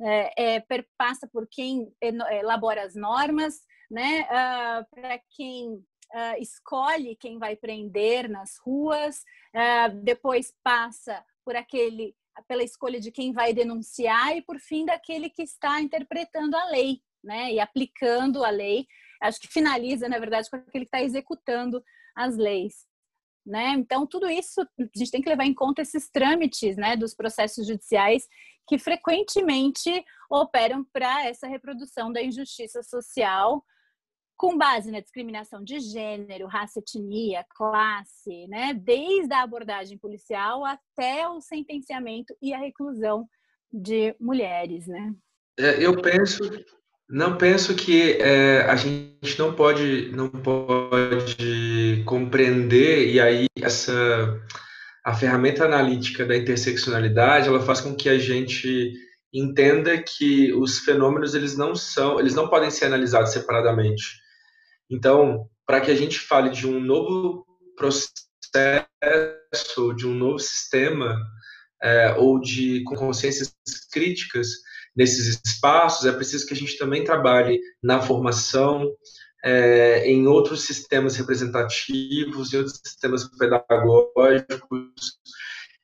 É, é passa por quem elabora as normas, né? Uh, Para quem uh, escolhe quem vai prender nas ruas, uh, depois passa por aquele pela escolha de quem vai denunciar e por fim daquele que está interpretando a lei, né, e aplicando a lei. Acho que finaliza, na verdade, com aquele que está executando as leis. Né? Então, tudo isso a gente tem que levar em conta esses trâmites né, dos processos judiciais que frequentemente operam para essa reprodução da injustiça social com base na discriminação de gênero, raça, etnia, classe, né? desde a abordagem policial até o sentenciamento e a reclusão de mulheres. Né? É, eu penso, não penso que é, a gente não pode, não pode compreender e aí essa a ferramenta analítica da interseccionalidade ela faz com que a gente entenda que os fenômenos eles não são, eles não podem ser analisados separadamente. Então, para que a gente fale de um novo processo, de um novo sistema, é, ou de com consciências críticas nesses espaços, é preciso que a gente também trabalhe na formação, é, em outros sistemas representativos, em outros sistemas pedagógicos,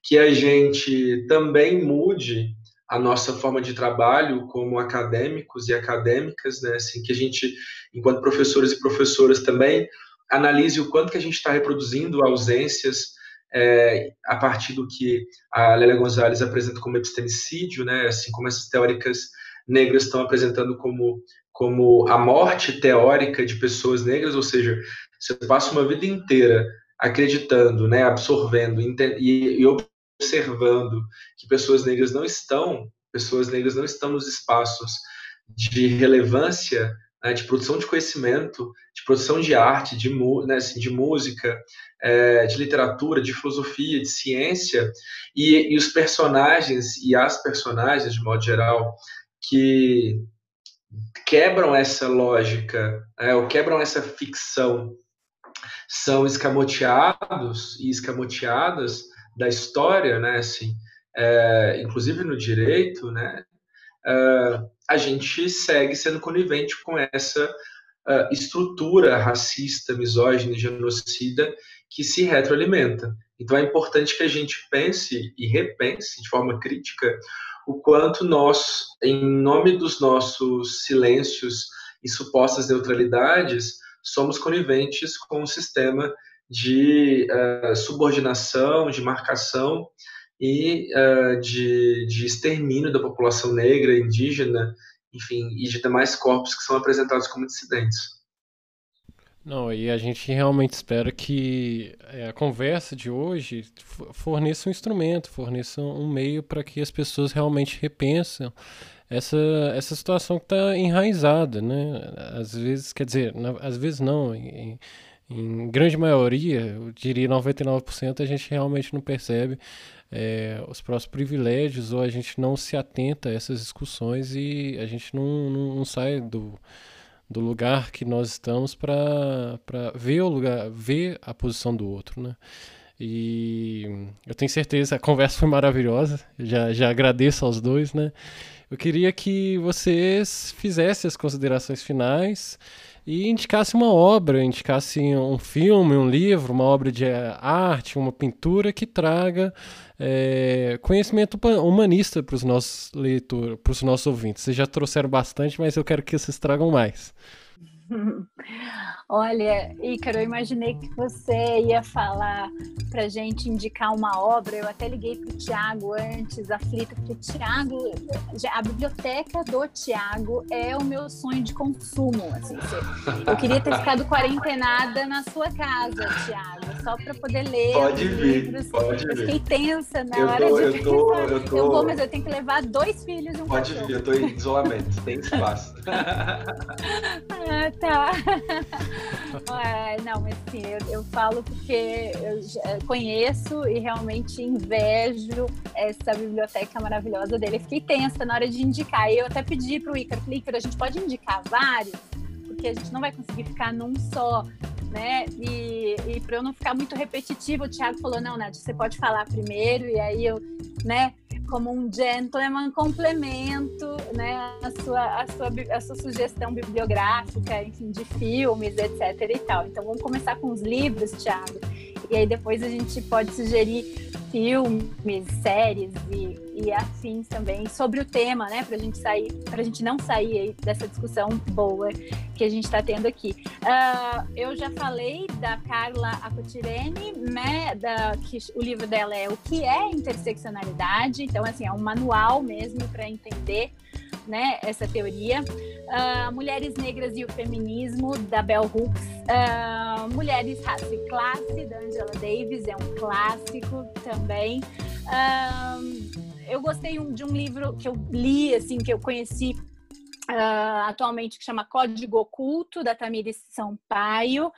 que a gente também mude a nossa forma de trabalho como acadêmicos e acadêmicas, né? Assim, que a gente, enquanto professores e professoras também, analise o quanto que a gente está reproduzindo ausências é, a partir do que a Lélia Gonzalez apresenta como epistemicídio, né? Assim como essas teóricas negras estão apresentando como como a morte teórica de pessoas negras, ou seja, você passa uma vida inteira acreditando, né, absorvendo e, e observando que pessoas negras não estão, pessoas negras não estão nos espaços de relevância, né, de produção de conhecimento, de produção de arte, de, né, assim, de música, é, de literatura, de filosofia, de ciência, e, e os personagens e as personagens, de modo geral, que quebram essa lógica, é, ou quebram essa ficção, são escamoteados e escamoteadas da história, né, assim, é, inclusive no direito, né, é, a gente segue sendo conivente com essa é, estrutura racista, misógina e genocida que se retroalimenta. Então é importante que a gente pense e repense de forma crítica o quanto nós, em nome dos nossos silêncios e supostas neutralidades, somos coniventes com um sistema de uh, subordinação, de marcação e uh, de, de extermínio da população negra, indígena, enfim, e de demais corpos que são apresentados como dissidentes. Não, e a gente realmente espera que é, a conversa de hoje forneça um instrumento, forneça um meio para que as pessoas realmente repensem essa, essa situação que está enraizada, né? Às vezes, quer dizer, às vezes não, em, em grande maioria, eu diria 99%, a gente realmente não percebe é, os próprios privilégios ou a gente não se atenta a essas discussões e a gente não, não, não sai do, do lugar que nós estamos para ver o lugar, ver a posição do outro, né? E eu tenho certeza, a conversa foi maravilhosa, já, já agradeço aos dois, né? Eu queria que vocês fizessem as considerações finais e indicasse uma obra, indicasse um filme, um livro, uma obra de arte, uma pintura que traga é, conhecimento humanista para os nossos leitores, para os nossos ouvintes. Vocês já trouxeram bastante, mas eu quero que vocês tragam mais. Olha, Ícaro, eu imaginei que você ia falar para gente indicar uma obra. Eu até liguei para o Tiago antes, aflita, porque Tiago, a biblioteca do Tiago é o meu sonho de consumo. Assim, eu queria ter ficado quarentenada na sua casa, Tiago só para poder ler. Pode vir, livros. pode eu vir. fiquei tensa na eu hora tô, de eu tô, eu tô... Eu vou, mas eu tenho que levar dois filhos e um Pode cachorro. vir, eu tô em isolamento, tem espaço. ah, tá. é, não, mas sim, eu, eu falo porque eu conheço e realmente invejo essa biblioteca maravilhosa dele. Eu fiquei tensa na hora de indicar. E eu até pedi para o Ícaro, falei, a gente pode indicar vários? Porque a gente não vai conseguir ficar num só né? E, e para eu não ficar muito repetitivo, o Thiago falou: não, Nath, você pode falar primeiro, e aí eu, né, como um gentleman, complemento né, a, sua, a, sua, a sua sugestão bibliográfica, enfim, de filmes, etc. e tal. Então vamos começar com os livros, Thiago, e aí depois a gente pode sugerir filmes, séries e, e afins também sobre o tema, né? Para a gente sair, para a gente não sair dessa discussão boa que a gente está tendo aqui. Uh, eu já falei da Carla Acotirene, né? Da, que o livro dela é O que é interseccionalidade. Então, assim, é um manual mesmo para entender né, essa teoria. Uh, Mulheres Negras e o Feminismo, da Bell Hooks. Uh, Mulheres, Raça e Classe, da Angela Davis, é um clássico também. Uh, eu gostei de um livro que eu li, assim, que eu conheci atualmente, que chama Código Oculto, da Tamires Sampaio.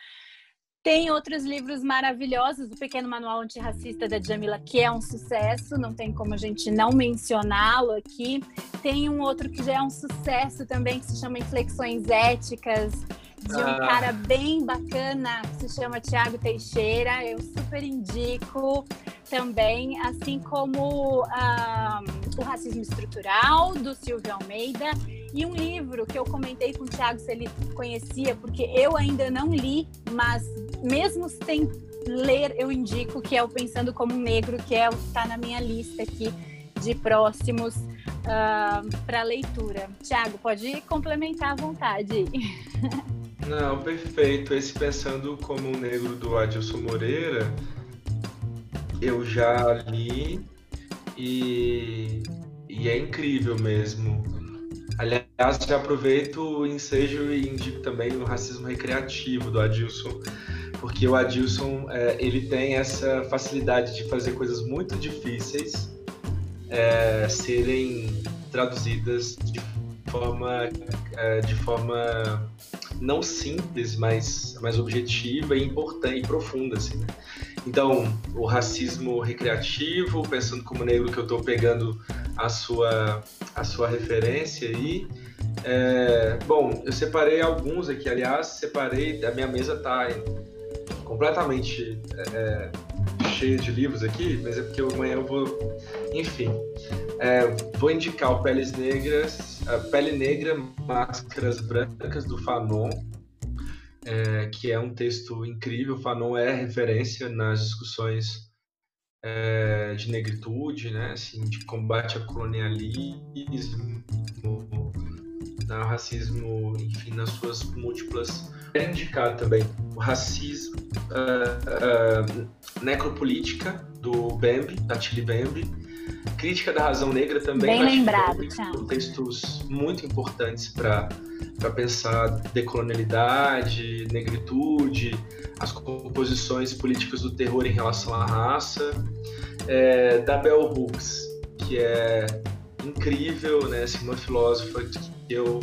Tem outros livros maravilhosos, o Pequeno Manual Antirracista da Jamila, que é um sucesso, não tem como a gente não mencioná-lo aqui. Tem um outro que já é um sucesso também, que se chama Inflexões Éticas, de um ah. cara bem bacana, que se chama Tiago Teixeira. Eu super indico também, assim como ah, O Racismo Estrutural, do Silvio Almeida e um livro que eu comentei com o Thiago se ele conhecia, porque eu ainda não li, mas mesmo sem ler, eu indico que é o Pensando como um Negro, que é o que está na minha lista aqui de próximos uh, para leitura. Tiago, pode complementar à vontade. Não, perfeito. Esse Pensando como um Negro do Adilson Moreira, eu já li e, e é incrível mesmo Aliás, já aproveito o ensejo e indico também o racismo recreativo do Adilson, porque o Adilson é, ele tem essa facilidade de fazer coisas muito difíceis é, serem traduzidas de forma, é, de forma não simples, mas, mas objetiva e importante e profunda. Assim, né? Então, o racismo recreativo, pensando como negro que eu estou pegando a sua, a sua referência aí. É, bom, eu separei alguns aqui, aliás, separei, a minha mesa está completamente é, cheia de livros aqui, mas é porque amanhã eu vou. Enfim, é, vou indicar o Peles Negras, a Pele Negra, Máscaras Brancas, do Fanon, é, que é um texto incrível. Fanon é referência nas discussões é, de negritude, né, assim, de combate ao colonialismo, ao racismo, enfim, nas suas múltiplas. É indicado também o racismo, uh, uh, necropolítica do Bembe, da Tilly Bembe, crítica da razão negra também. Bem lembrado, Thiago. Textos muito importantes para para pensar decolonialidade, negritude, as composições políticas do terror em relação à raça, é, da Bell Hooks, que é incrível, né, assim, uma filósofa que eu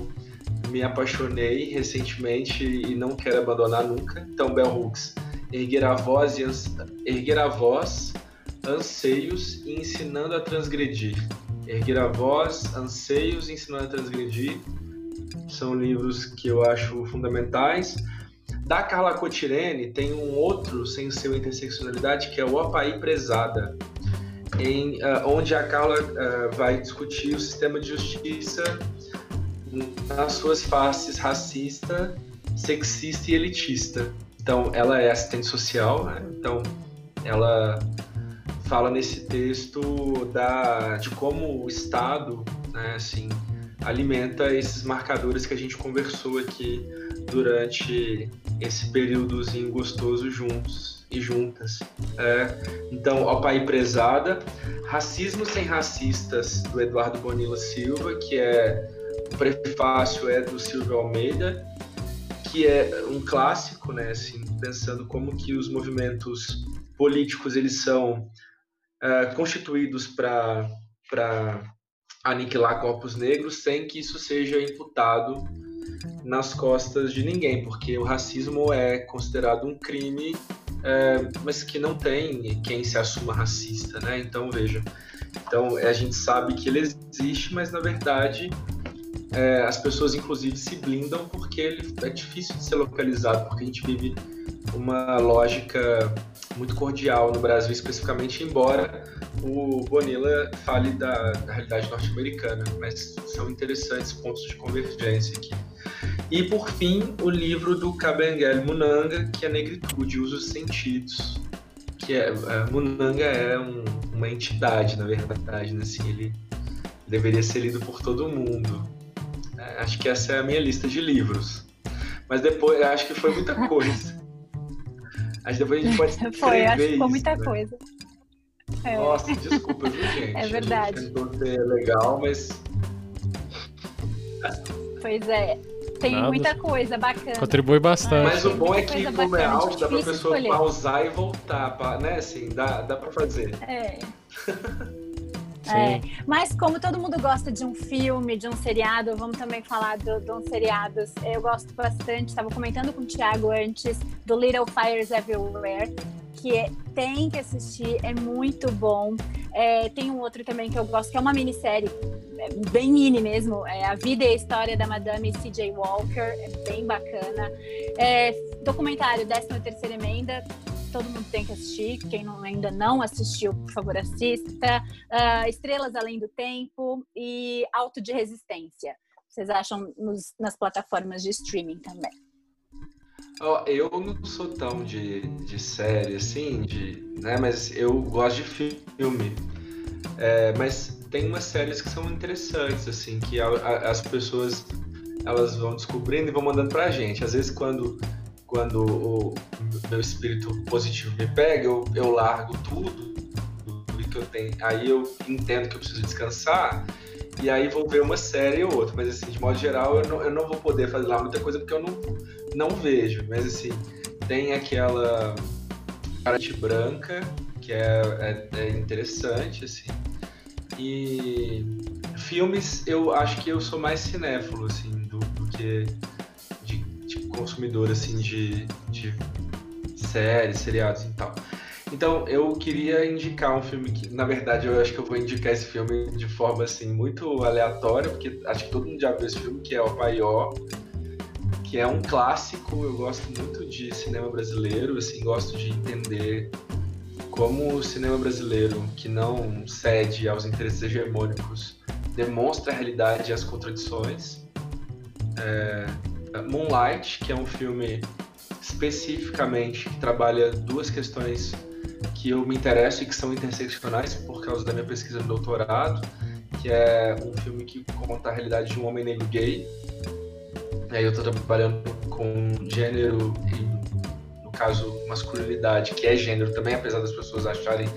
me apaixonei recentemente e não quero abandonar nunca. Então, Bell Hooks, erguer a voz, e erguer a voz, anseios e ensinando a transgredir. Erguer a voz, anseios e ensinando a transgredir são livros que eu acho fundamentais. Da Carla Cotirene tem um outro sem seu interseccionalidade que é o Apaí Prezada, em, uh, onde a Carla uh, vai discutir o sistema de justiça nas suas faces racista, sexista e elitista. Então, ela é assistente social, né? então ela fala nesse texto da, de como o Estado, né, assim, alimenta esses marcadores que a gente conversou aqui durante esse períodozinho gostoso juntos e juntas. É, então, Ó Pai Prezada, Racismo Sem Racistas, do Eduardo Bonilla Silva, que é o prefácio é do Silvio Almeida, que é um clássico, né, assim, pensando como que os movimentos políticos eles são uh, constituídos para aniquilar corpos negros sem que isso seja imputado nas costas de ninguém, porque o racismo é considerado um crime, é, mas que não tem quem se assuma racista, né? Então veja, então a gente sabe que ele existe, mas na verdade é, as pessoas inclusive se blindam porque ele é difícil de ser localizado, porque a gente vive uma lógica muito cordial no Brasil, especificamente, embora o Bonilla fale da, da realidade norte-americana, mas são interessantes pontos de convergência aqui. E, por fim, o livro do Kabengele Munanga, que é Negritude, Usos Sentidos, que é, é Munanga é um, uma entidade, na verdade, né? assim, ele deveria ser lido por todo mundo. É, acho que essa é a minha lista de livros. Mas depois, acho que foi muita coisa. Acho que depois a gente pode escrever Foi, acho que foi muita né? coisa. É. Nossa, desculpa, viu, gente? É verdade. A gente tentou ser legal, mas... Pois é. Tem Nada. muita coisa bacana. Contribui bastante. Mas o bom é que, como é áudio, dá pra pessoa escolher. pausar e voltar, pra, né? Assim, dá, dá pra fazer. É. É, mas como todo mundo gosta de um filme, de um seriado, vamos também falar do, de uns seriados. Eu gosto bastante, estava comentando com o Thiago antes, do Little Fires Everywhere, que é, tem que assistir, é muito bom. É, tem um outro também que eu gosto, que é uma minissérie, é bem mini mesmo, é A Vida e a História da Madame C.J. Walker, é bem bacana. É, documentário 13 Terceira Emenda, todo mundo tem que assistir, quem não, ainda não assistiu, por favor, assista. Uh, Estrelas Além do Tempo e Alto de Resistência. Vocês acham nos, nas plataformas de streaming também. Oh, eu não sou tão de, de série, assim, de, né, mas eu gosto de filme. É, mas tem umas séries que são interessantes, assim, que a, a, as pessoas elas vão descobrindo e vão mandando pra gente. Às vezes, quando, quando o meu espírito positivo me pega, eu, eu largo tudo, tudo que eu tenho. Aí eu entendo que eu preciso descansar e aí vou ver uma série ou outra. Mas, assim, de modo geral, eu não, eu não vou poder fazer lá muita coisa porque eu não não vejo, mas assim, tem aquela parte branca que é, é, é, interessante, assim. E filmes, eu acho que eu sou mais cinéfilo, assim, do, do que consumidor, assim, de, de séries, seriados e tal. Então, eu queria indicar um filme que, na verdade, eu acho que eu vou indicar esse filme de forma, assim, muito aleatória, porque acho que todo mundo já viu esse filme, que é O Paió, que é um clássico. Eu gosto muito de cinema brasileiro, assim, gosto de entender como o cinema brasileiro, que não cede aos interesses hegemônicos, demonstra a realidade e as contradições. É, Moonlight, que é um filme especificamente que trabalha duas questões que eu me interesso e que são interseccionais por causa da minha pesquisa de doutorado, que é um filme que conta a realidade de um homem negro gay. Aí eu estou trabalhando com gênero e, no caso, masculinidade, que é gênero também, apesar das pessoas acharem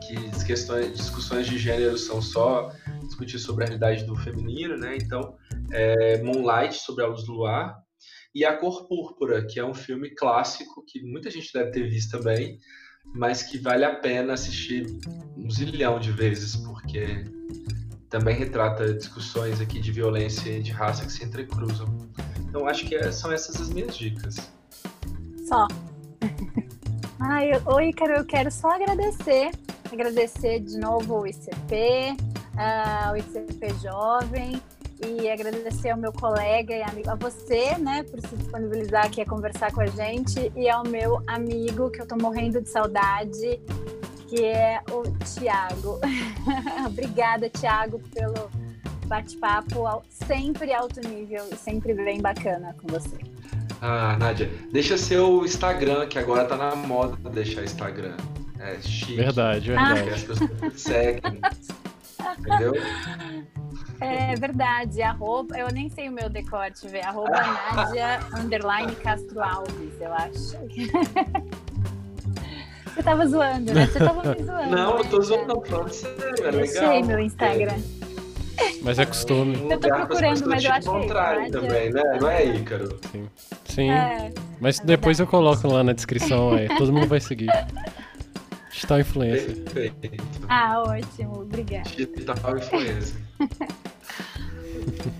que questões, discussões de gênero são só discutir sobre a realidade do feminino, né? Então, é Moonlight, sobre a luz do luar, e A Cor Púrpura, que é um filme clássico que muita gente deve ter visto também, mas que vale a pena assistir um zilhão de vezes, porque também retrata discussões aqui de violência e de raça que se entrecruzam. Então acho que é, são essas as minhas dicas. Só. Ai, oi, cara, eu quero só agradecer. Agradecer de novo o ICP, uh, ah, o ICP Jovem, e agradecer ao meu colega e amigo, a você, né, por se disponibilizar aqui a conversar com a gente, e ao meu amigo, que eu tô morrendo de saudade, que é o Tiago. Obrigada, Tiago, pelo bate-papo sempre alto nível e sempre bem bacana com você. Ah, Nádia, deixa seu Instagram, que agora tá na moda deixar Instagram. É chique. Verdade, verdade. Ah. As pessoas seguem. entendeu? É verdade, arroba, eu nem sei o meu decote, ver, arroba Nádia underline Castro Alves, eu acho. Você tava zoando, né? Você tava me zoando. Não, né? eu tô zoando, não, falando sério, é legal. Achei meu Instagram. Mas é costume. Eu tô procurando, mas eu acho que é também, né? Não é Ícaro. Sim. Sim. É, Mas é depois eu coloco lá na descrição, aí, todo mundo vai seguir. Digital influencer. Perfeito. Ah, ótimo, obrigada. Digital influencer.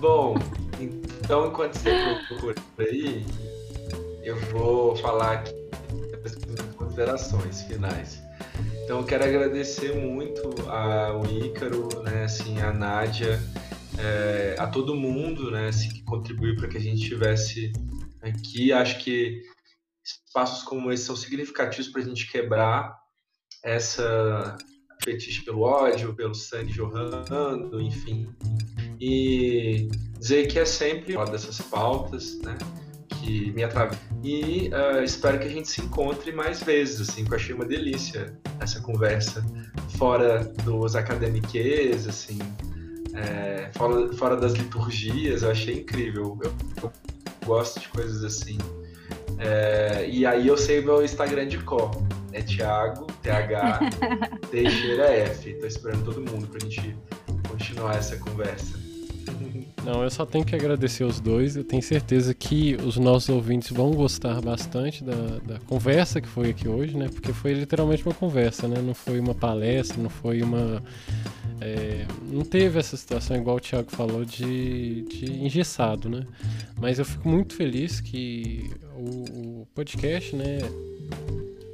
Bom, então enquanto você procura aí, eu vou falar aqui as considerações finais. Então eu quero agradecer muito ao Ícaro, né, assim, a Nádia, é, a todo mundo, né, assim, que contribuiu para que a gente estivesse aqui. Acho que espaços como esse são significativos para a gente quebrar essa fetiche pelo ódio, pelo sangue jorrando, enfim. E dizer que é sempre uma dessas pautas, né? Que me atravessa. E uh, espero que a gente se encontre mais vezes, assim, que eu achei uma delícia essa conversa fora dos academiques, assim, é, fora, fora das liturgias, eu achei incrível. Eu, eu gosto de coisas assim. É, e aí eu sei meu Instagram de cor. É Thiago, TH, Teixeira F. Tô esperando todo mundo pra gente continuar essa conversa. Não, eu só tenho que agradecer os dois. Eu tenho certeza que os nossos ouvintes vão gostar bastante da, da conversa que foi aqui hoje, né? Porque foi literalmente uma conversa, né? Não foi uma palestra, não foi uma. É, não teve essa situação, igual o Thiago falou, de, de engessado, né? Mas eu fico muito feliz que o, o podcast, né?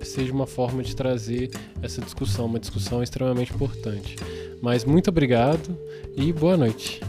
seja uma forma de trazer essa discussão, uma discussão extremamente importante. Mas muito obrigado e boa noite.